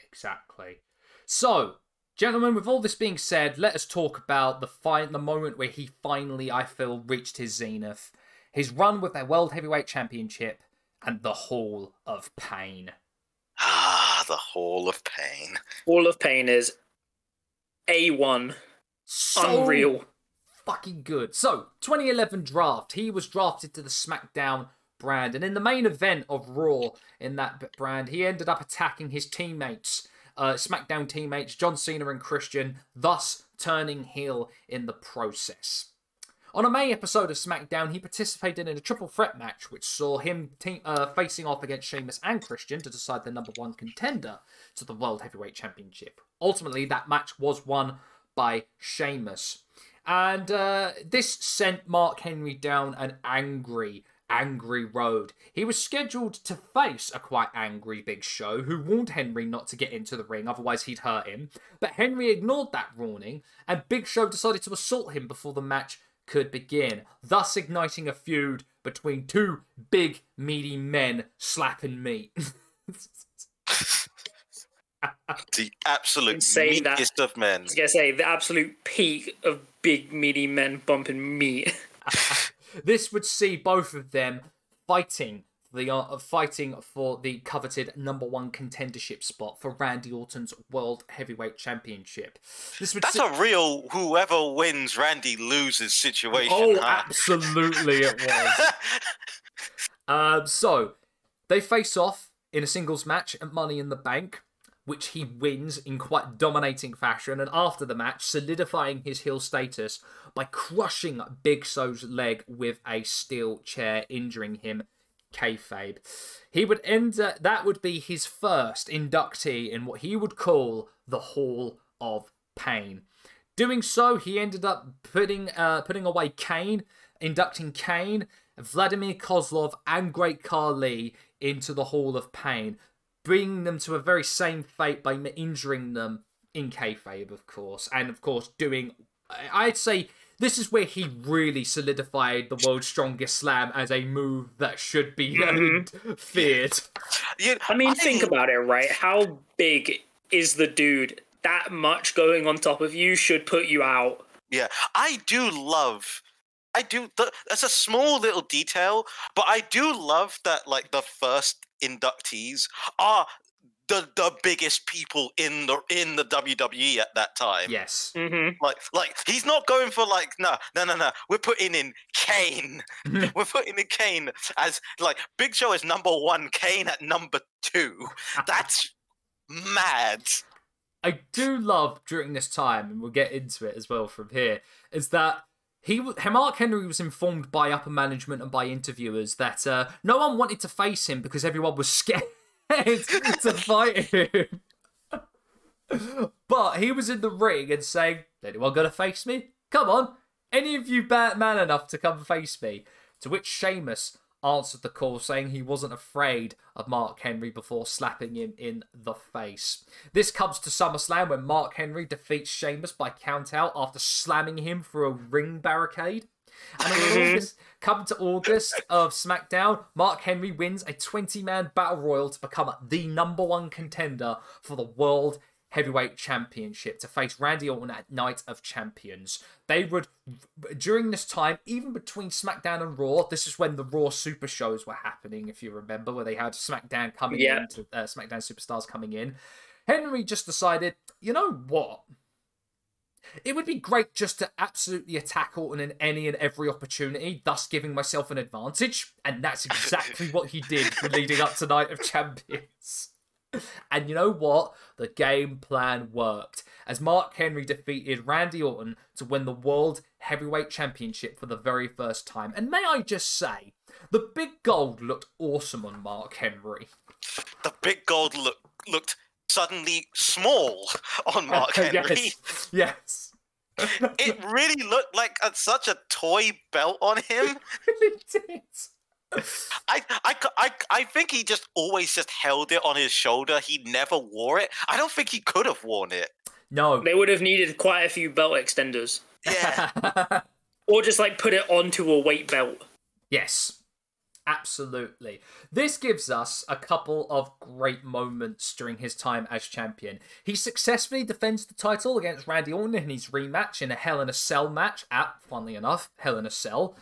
Exactly. So, gentlemen, with all this being said, let us talk about the fi- the moment where he finally, I feel, reached his zenith. His run with their World Heavyweight Championship and the Hall of Pain. Ah, the Hall of Pain. All of Pain is A1. So Unreal. fucking good. So, 2011 draft. He was drafted to the SmackDown brand, and in the main event of Raw in that brand, he ended up attacking his teammates, uh, SmackDown teammates John Cena and Christian, thus turning heel in the process. On a May episode of SmackDown, he participated in a triple threat match, which saw him te- uh, facing off against Sheamus and Christian to decide the number one contender to the World Heavyweight Championship. Ultimately, that match was won by Sheamus. And uh, this sent Mark Henry down an angry, angry road. He was scheduled to face a quite angry Big Show, who warned Henry not to get into the ring, otherwise he'd hurt him. But Henry ignored that warning, and Big Show decided to assault him before the match could begin, thus igniting a feud between two big, meaty men slapping meat. The absolute And say that- of men. I was gonna say the absolute peak of big meaty men bumping meat. this would see both of them fighting for the uh, fighting for the coveted number one contendership spot for Randy Orton's World Heavyweight Championship. This would That's see- a real whoever wins, Randy loses situation. oh, huh? absolutely it was. Um, so they face off in a singles match at Money in the Bank, which he wins in quite dominating fashion, and after the match, solidifying his heel status by crushing Big Show's leg with a steel chair, injuring him. Kayfabe. He would end. Uh, that would be his first inductee in what he would call the Hall of Pain. Doing so, he ended up putting uh, putting away Kane, inducting Kane, Vladimir Kozlov, and Great Khali into the Hall of Pain, bringing them to a very same fate by injuring them in kayfabe, of course, and of course doing. I- I'd say this is where he really solidified the world's strongest slam as a move that should be uh, feared. You- I mean, think about it, right? How big is the dude? That much going on top of you should put you out. Yeah, I do love. I do. That's a small little detail, but I do love that. Like the first inductees are the the biggest people in the in the WWE at that time. Yes. Mm-hmm. Like, like he's not going for like no, no, no, no. We're putting in Kane. We're putting in Kane as like Big Show is number one, Kane at number two. That's mad. I do love during this time, and we'll get into it as well from here, is that he Mark Henry was informed by upper management and by interviewers that uh, no one wanted to face him because everyone was scared to fight him. but he was in the ring and saying, "Anyone gonna face me? Come on, any of you bad man enough to come face me?" To which Sheamus answered the call, saying he wasn't afraid of Mark Henry before slapping him in the face. This comes to SummerSlam when Mark Henry defeats Sheamus by countout after slamming him through a ring barricade. And in mm-hmm. August, come to August of SmackDown, Mark Henry wins a 20 man battle royal to become the number one contender for the World Heavyweight Championship to face Randy Orton at Night of Champions. They would, during this time, even between SmackDown and Raw, this is when the Raw Super Shows were happening, if you remember, where they had SmackDown coming Yeah. in, to, uh, SmackDown Superstars coming in. Henry just decided, you know what? It would be great just to absolutely attack Orton in any and every opportunity, thus giving myself an advantage. And that's exactly what he did for leading up to Night of Champions. And you know what? The game plan worked, as Mark Henry defeated Randy Orton to win the World Heavyweight Championship for the very first time. And may I just say, the big gold looked awesome on Mark Henry. The big gold look looked suddenly small on Mark Henry. yes. Yes. it really looked like a, such a toy belt on him. really did. I, I, c- I, I think he just always just held it on his shoulder. He never wore it. I don't think he could have worn it. No. They would have needed quite a few belt extenders, Yeah. or just like put it onto a weight belt. yes. Absolutely. This gives us a couple of great moments during his time as champion. He successfully defends the title against Randy Orton in his rematch in a Hell in a Cell match at, funnily enough, Hell in a Cell.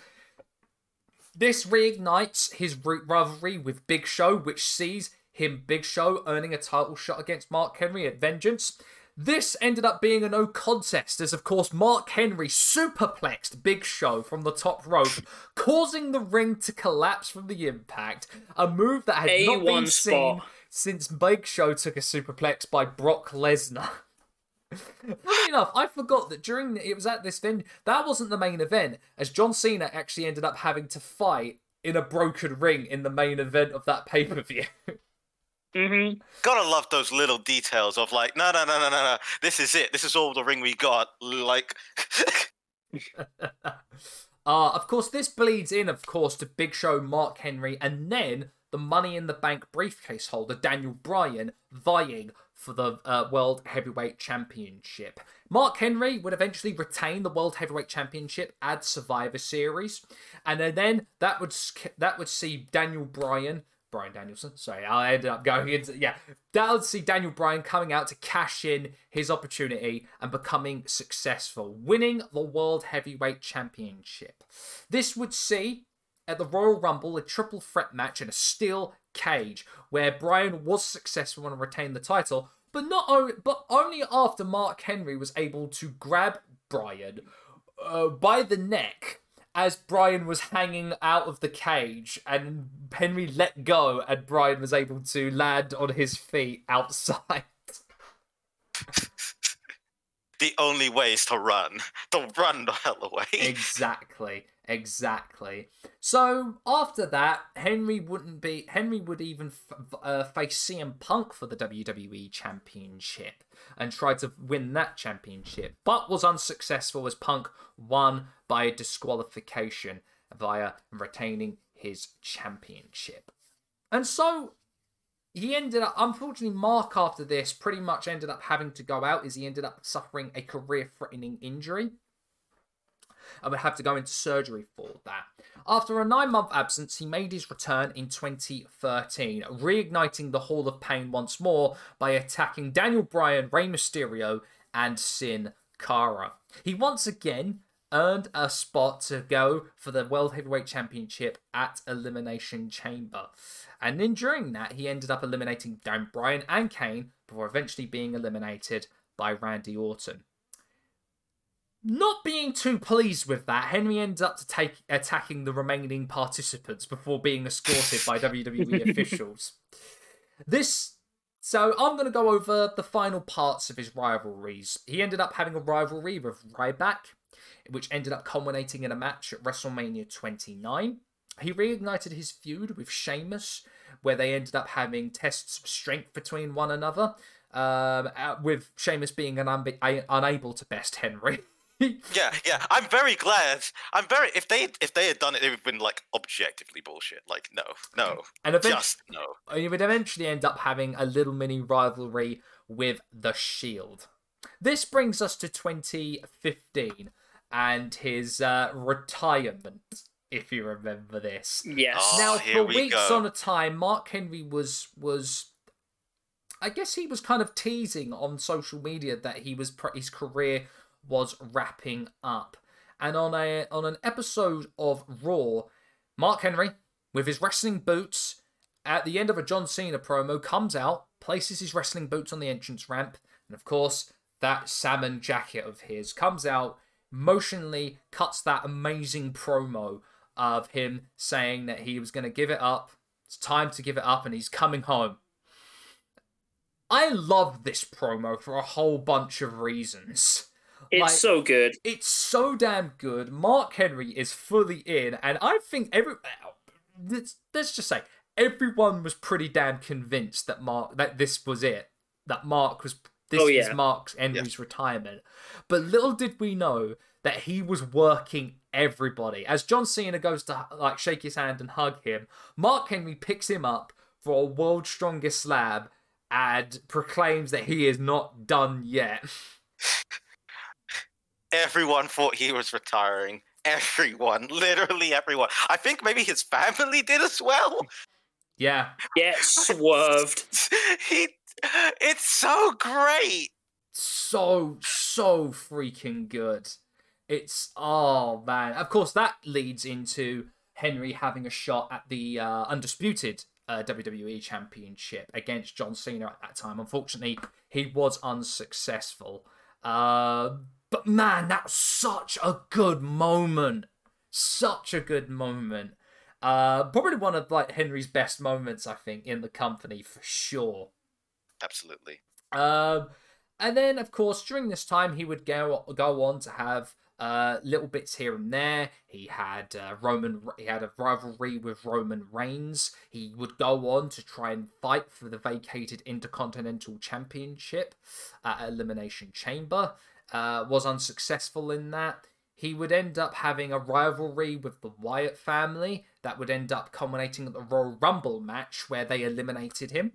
This reignites his root rivalry with Big Show, which sees him, Big Show, earning a title shot against Mark Henry at Vengeance. This ended up being a no contest, as of course Mark Henry superplexed Big Show from the top rope, causing the ring to collapse from the impact. A move that had not been A1 seen since Big Show took a superplex by Brock Lesnar. Funny enough, I forgot that during the, it was at this venue that wasn't the main event, as John Cena actually ended up having to fight in a broken ring in the main event of that pay per view. Mm-hmm. Gotta love those little details of like, no, no, no, no, no, no. This is it. This is all the ring we got. Like, uh, of course, this bleeds in, of course, to Big Show, Mark Henry, and then the Money in the Bank briefcase holder, Daniel Bryan, vying for the uh, World Heavyweight Championship. Mark Henry would eventually retain the World Heavyweight Championship at Survivor Series, and then, then that would that would see Daniel Bryan. Brian Danielson. Sorry, I ended up going into yeah. That would see Daniel Bryan coming out to cash in his opportunity and becoming successful, winning the World Heavyweight Championship. This would see at the Royal Rumble a triple threat match in a steel cage where Bryan was successful and retained the title, but not only but only after Mark Henry was able to grab Bryan uh, by the neck as Bryan was hanging out of the cage and Henry let go and Bryan was able to land on his feet outside. the only way is to run. To run the hell away. exactly exactly. So after that henry wouldn't be henry would even f- uh, face cm punk for the wwe championship and try to win that championship but was unsuccessful as punk won by disqualification via retaining his championship. And so he ended up unfortunately mark after this pretty much ended up having to go out as he ended up suffering a career threatening injury and would have to go into surgery for that. After a nine month absence, he made his return in 2013, reigniting the Hall of Pain once more by attacking Daniel Bryan, Rey Mysterio, and Sin Cara. He once again earned a spot to go for the World Heavyweight Championship at Elimination Chamber. And then during that, he ended up eliminating Dan Bryan and Kane before eventually being eliminated by Randy Orton. Not being too pleased with that, Henry ends up to take attacking the remaining participants before being escorted by WWE officials. This so I'm going to go over the final parts of his rivalries. He ended up having a rivalry with Ryback, which ended up culminating in a match at WrestleMania 29. He reignited his feud with Sheamus, where they ended up having tests of strength between one another, um, uh, with Sheamus being a- unable to best Henry. Yeah, yeah. I'm very glad. I'm very. If they if they had done it, it would have been like objectively bullshit. Like no, no, and eventually, just no. he would eventually end up having a little mini rivalry with the Shield. This brings us to 2015 and his uh, retirement, if you remember this. Yes. Oh, now, here for we weeks go. on a time, Mark Henry was was. I guess he was kind of teasing on social media that he was pr- his career was wrapping up, and on a on an episode of Raw, Mark Henry with his wrestling boots at the end of a John Cena promo comes out, places his wrestling boots on the entrance ramp, and of course that salmon jacket of his comes out, motionally cuts that amazing promo of him saying that he was going to give it up. It's time to give it up, and he's coming home. I love this promo for a whole bunch of reasons. It's like- so good. It's so damn good. Mark Henry is fully in, and I think every let's, let's just say everyone was pretty damn convinced that Mark that this was it. That Mark was this Oh, was yeah. Mark Henry's retirement. But little did we know that he was working everybody. As John Cena goes to like shake his hand and hug him, Mark Henry picks him up for a world's strongest slam and proclaims that he is not done yet. Everyone thought he was retiring. everyone, literally everyone. I think maybe his family did as well. Yeah. Yeah, swerved. he, it's so great. So, so freaking good. It's, oh man. Of course, that leads into Henry having a shot at the uh, undisputed uh, WWE Championship against John Cena at that time. Unfortunately, he was unsuccessful. Uh, but man, that's such a good moment. Such a good moment. Uh, probably one of like Henry's best moments, I think, in the company for sure. Absolutely. Um, and then, of course, during this time, he would go go on to have uh, little bits here and there. He had uh, Roman. He had a rivalry with Roman Reigns. He would go on to try and fight for the vacated Intercontinental Championship at Elimination Chamber. Uh, was unsuccessful in that. He would end up having a rivalry with the Wyatt family that would end up culminating at the Royal Rumble match where they eliminated him.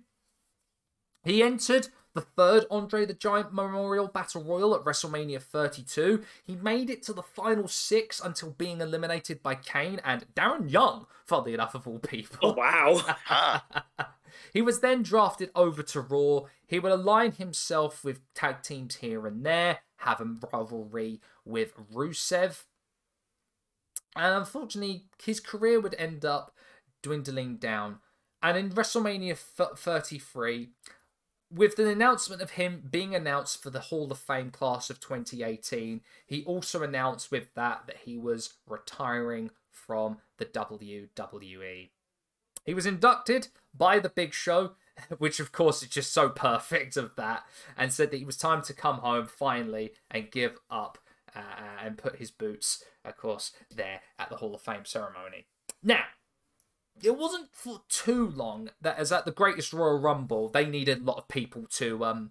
He entered the third Andre the Giant Memorial Battle Royal at WrestleMania 32. He made it to the final six until being eliminated by Kane and Darren Young, funnily enough, of all people. Oh, wow. He was then drafted over to Raw. He would align himself with tag teams here and there, have a rivalry with Rusev. And unfortunately, his career would end up dwindling down. And in WrestleMania 33, with the announcement of him being announced for the Hall of Fame class of 2018, he also announced with that that he was retiring from the WWE. He was inducted by the Big Show, which of course is just so perfect of that, and said that it was time to come home finally and give up uh, and put his boots, of course, there at the Hall of Fame ceremony. Now, it wasn't for too long that as at the greatest Royal Rumble, they needed a lot of people to um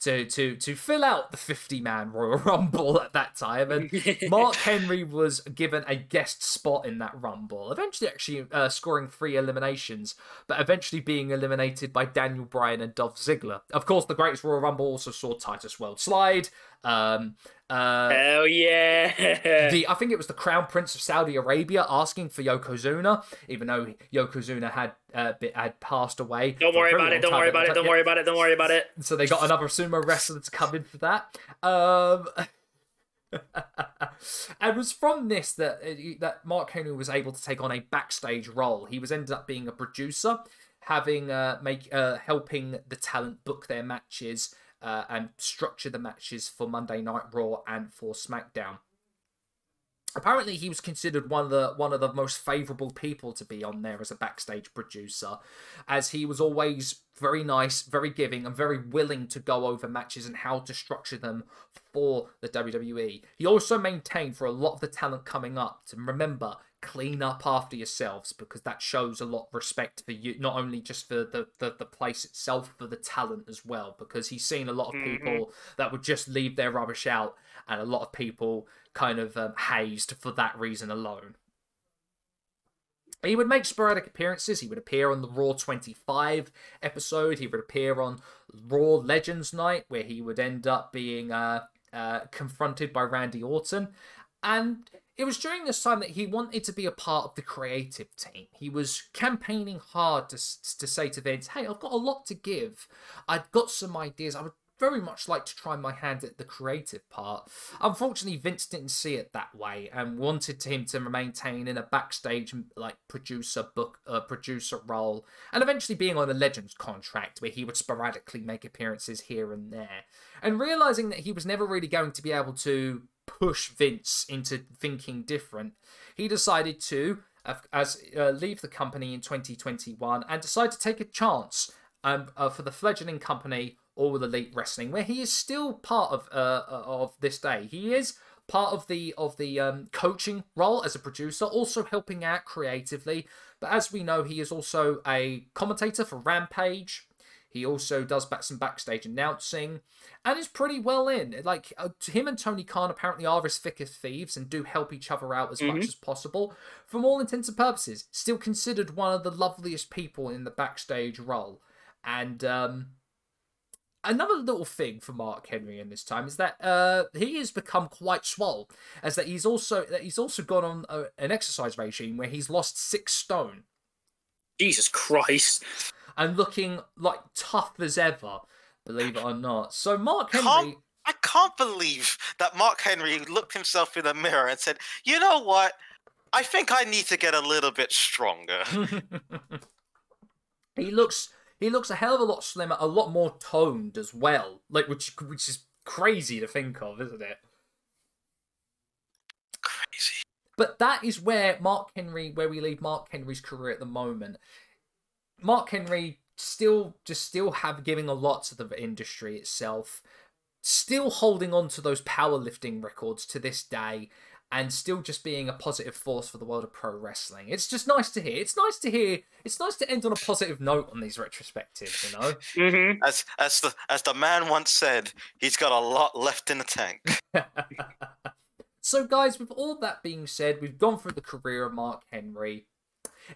to to to fill out the 50 man Royal Rumble at that time and Mark Henry was given a guest spot in that Rumble, eventually actually uh, scoring three eliminations, but eventually being eliminated by Daniel Bryan and Dolph Ziggler. Of course, the Greatest Royal Rumble also saw Titus Worldslide. Um, uh, Hell yeah. the I think it was the Crown Prince of Saudi Arabia asking for Yokozuna, even though Yokozuna had uh, bit, had passed away. Don't worry about it. Don't worry about it. Don't worry about it. Don't worry about it. So they got another sumo wrestler to come in for that. Um, and it was from this that uh, that Mark Henry was able to take on a backstage role. He was ended up being a producer, having uh, make uh, helping the talent book their matches uh, and structure the matches for Monday Night Raw and for SmackDown. Apparently, he was considered one of the one of the most favourable people to be on there as a backstage producer, as he was always very nice, very giving, and very willing to go over matches and how to structure them for the WWE. He also maintained for a lot of the talent coming up to remember clean up after yourselves because that shows a lot of respect for you, not only just for the, the, the place itself, but the talent as well. Because he's seen a lot of people that would just leave their rubbish out, and a lot of people kind of um, hazed for that reason alone. He would make sporadic appearances. He would appear on the Raw 25 episode. He would appear on Raw Legends Night, where he would end up being uh, uh, confronted by Randy Orton. And it was during this time that he wanted to be a part of the creative team. He was campaigning hard to, to say to Vince, hey, I've got a lot to give. I've got some ideas. I would very much like to try my hand at the creative part. Unfortunately, Vince didn't see it that way and wanted him to maintain in a backstage like producer book uh, producer role and eventually being on a Legends contract where he would sporadically make appearances here and there. And realizing that he was never really going to be able to push Vince into thinking different, he decided to as uh, leave the company in 2021 and decide to take a chance um, uh, for the fledgling company All with Elite Wrestling, where he is still part of uh, uh, of this day. He is part of the of the um, coaching role as a producer, also helping out creatively. But as we know, he is also a commentator for Rampage. He also does back some backstage announcing, and is pretty well in. Like uh, him and Tony Khan apparently are as thick as thieves and do help each other out as much as possible. From all intents and purposes, still considered one of the loveliest people in the backstage role. And um, another little thing for Mark Henry in this time is that uh, he has become quite swole, as that he's also that he's also gone on a, an exercise regime where he's lost six stone Jesus Christ. And looking like tough as ever. Believe it or not. So Mark Can't- Henry, I can't believe that Mark Henry looked himself in the mirror and said, "You know what? I think I need to get a little bit stronger." he looks he looks a hell of a lot slimmer, a lot more toned as well. Like which which is crazy to think of, isn't it? Crazy. But that is where Mark Henry, where we leave Mark Henry's career at the moment. Mark Henry still just still have giving a lot to the industry itself, still holding on to those powerlifting records to this day, and still just being a positive force for the world of pro wrestling. It's just nice to hear. It's nice to hear. It's nice to end on a positive note on these retrospectives, you know. Mm-hmm. As as the as the man once said, he's got a lot left in the tank. so, guys, with all that being said, we've gone through the career of Mark Henry.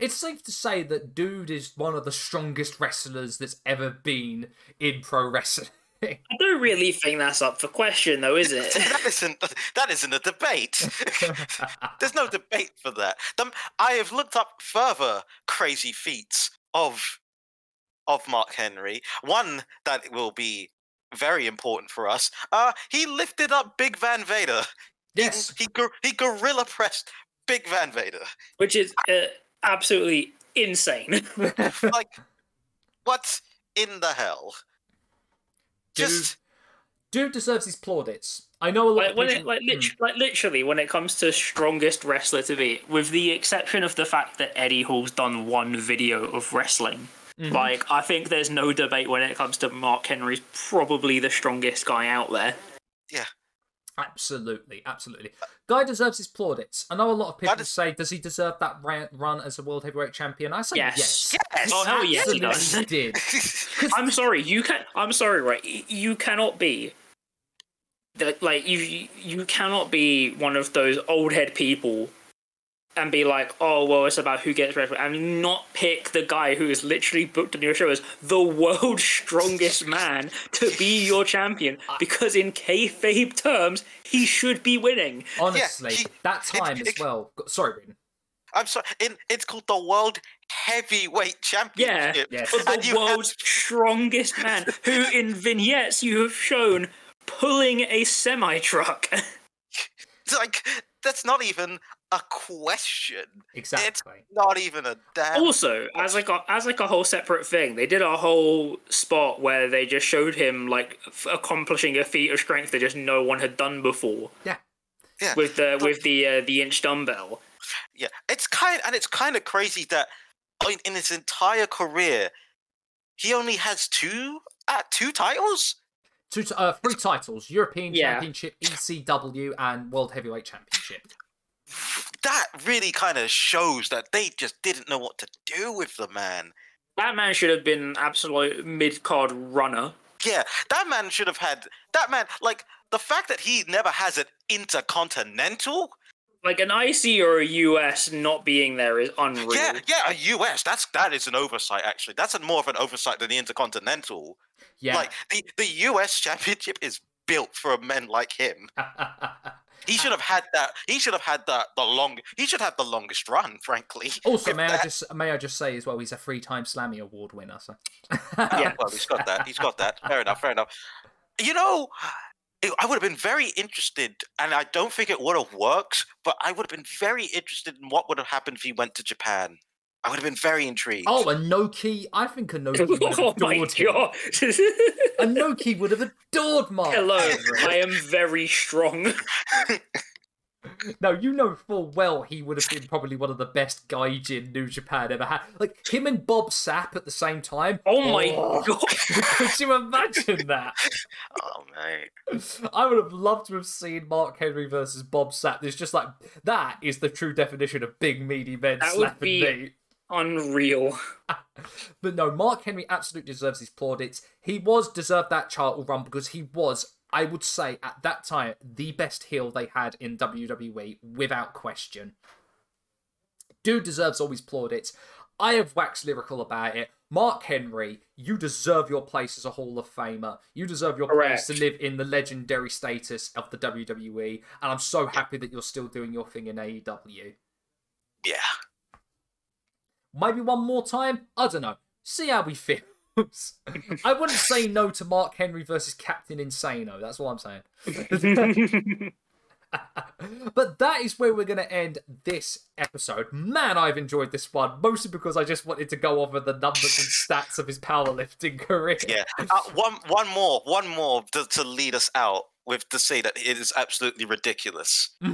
It's safe to say that dude is one of the strongest wrestlers that's ever been in pro wrestling. I don't really think that's up for question, though, is it? that isn't that isn't a debate. There's no debate for that. I have looked up further crazy feats of of Mark Henry. One that will be very important for us. Uh, he lifted up Big Van Vader. He- yes, He gor- he gorilla pressed Big Van Vader. Which is uh, absolutely insane. Like, what in the hell? Dude, Just dude deserves his plaudits. I know a lot like of when people- it, like, Hmm. lit- like literally when it comes to strongest wrestler to be, with the exception of the fact that Eddie Hall's done one video of wrestling. Mhm. Like I think there's no debate when it comes to Mark Henry's probably the strongest guy out there. Absolutely, absolutely. Guy deserves his plaudits. I know a lot of people That is- say, does he deserve that ran- run as a world heavyweight champion? I say yes. Yes. yes. Oh, hell yes, he Absolutely does. did. I'm sorry, you can. I'm sorry, right? You cannot be. That like you you cannot be one of those old head people, and be like, oh well, it's about who gets red, and not pick the guy who is literally booked on your show as the world's strongest man to be your champion, because in kayfabe terms, he should be winning. Honestly, he- that it- time as it- well. Sorry, Rin. I'm sorry. In, it's called the World Heavyweight Yeah, Championship. yes. But the you had- world's strongest man, who in vignettes you have shown pulling a semi truck. Like that's not even a question. Exactly. It's Not even a damn. also, as like a as like a whole separate thing, they did a whole spot where they just showed him like f- accomplishing a feat of strength that just no one had done before Yeah. yeah, with the But- with the uh, the inch dumbbell. yeah. It's kind and it's kind of crazy that in, in his entire career, he only has two uh, two titles. Two, t- uh, three titles: European Yeah. Championship, ECW, and World Heavyweight Championship. That really kind of shows that they just didn't know what to do with the man. That man should have been an absolute mid card runner. Yeah, that man should have had that man like the fact that he never has an intercontinental. Like an IC or a US not being there is unreal. Yeah, yeah, a US. That's that is an oversight actually. That's a, more of an oversight than the intercontinental. Yeah. Like the the US championship is built for a men like him. He should have had that. He should have had that the long. He should have the longest run, frankly. also, may I just may I just say as well, he's a three-time Slammy Award winner. So. Yeah. Well, he's got that. He's got that. Fair enough. Fair enough. You know, I would have been very interested, and I don't think it would have worked, but I would have been very interested in what would have happened if he went to Japan. I would have been very intrigued. Oh, a Noki. I think a Noki would have oh my adored him. god! Inoki would have adored Mark. Hello, I am very strong. No, you know full well he would have been probably one of the best gaijin New Japan ever had. Like him and Bob Sapp at the same time. Oh my oh. god! Could you imagine that? oh man. I would have loved to have seen Mark Henry versus Bob Sapp. There's just like that is the true definition of big meaty men That would slapping be- me. Unreal. But no, Mark Henry absolutely deserves his plaudits. He was deserved that title run because he was, I would say, at that time, the best heel they had in WWE without question. Dude deserves all his plaudits. I have waxed lyrical about it. Mark Henry, you deserve your place as a Hall of Famer. You deserve your Correct. place to live in the legendary status of the WWE. And I'm so happy that you're still doing your thing in AEW. Yeah. Maybe one more time? I don't know. See how we feel. I wouldn't say no to Mark Henry versus Captain Insano. That's what I'm saying. but that is where we're going to end this episode. Man, I've enjoyed this one, mostly because I just wanted to go over the numbers and stats of his powerlifting career. Yeah. Uh, one one more, one more to, to lead us out with to say that it is absolutely ridiculous.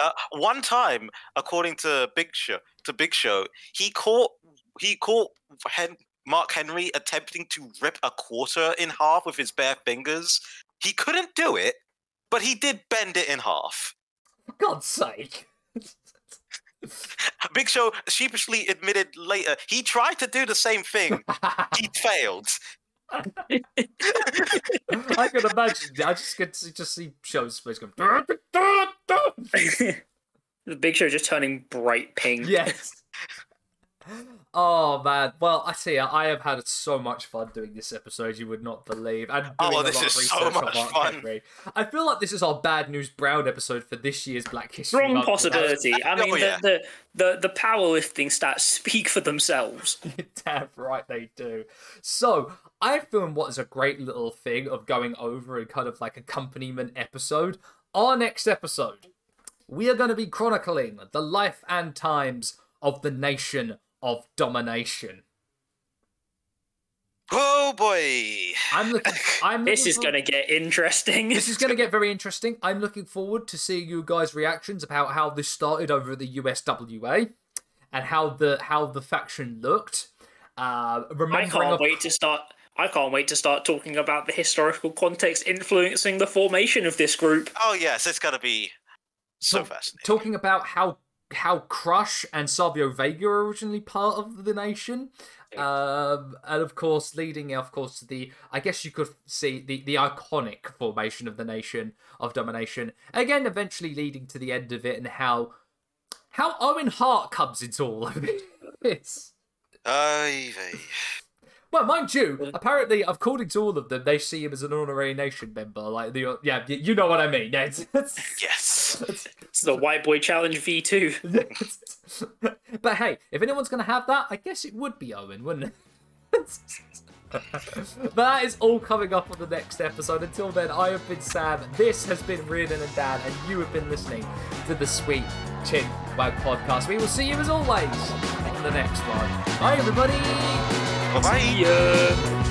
Uh, one time, according to Big Show, to Big Show, he caught he caught Hen- Mark Henry attempting to rip a quarter in half with his bare fingers. He couldn't do it, but he did bend it in half. For God's sake. Big Show sheepishly admitted later he tried to do the same thing. he failed. I can imagine. I just get to just see shows face going. the Big Show just turning bright pink. yes. Oh man, well I see. I have had so much fun doing this episode. You would not believe, and oh, doing Oh, a this lot is of so much fun. Henry. I feel like this is our bad news Brown episode for this year's Black History Strong Month. possibility. I Oh, mean, yeah. the, the, the, the powerlifting stats speak for themselves. Damn right they do. So I filmed what is a great little thing of going over a kind of like accompaniment episode. Our next episode, we are going to be chronicling the life and times of the nation of domination. Oh boy. I'm looking. I'm This is going to get interesting. This is going to get very interesting. I'm looking forward to seeing you guys' reactions about how this started over at the USWA and how the how the faction looked. Uh, I can't of- wait to start. I can't wait to start talking about the historical context influencing the formation of this group. Oh yes, it's gonna be so Talk- fascinating. talking about how how Crush and Savio Vega are originally part of the nation. Um, and of course, leading, of course, to the I guess you could see the the iconic formation of the nation of domination. Again, eventually leading to the end of it, and how how Owen Hart comes into all of this. Vey. Well, mind you, apparently, according to all of them, they see him as an honorary nation member. Like the yeah, you know what I mean. Yeah, it's, it's- yes. It's the White Boy Challenge V2. but hey, if anyone's going to have that, I guess it would be Owen, wouldn't it? but that is all coming up on the next episode. Until then, I have been Sam. This has been Reardon and Dan, and you have been listening to the Sweet Chin Wag podcast. We will see you as always in the next one. Bye, everybody. Bye.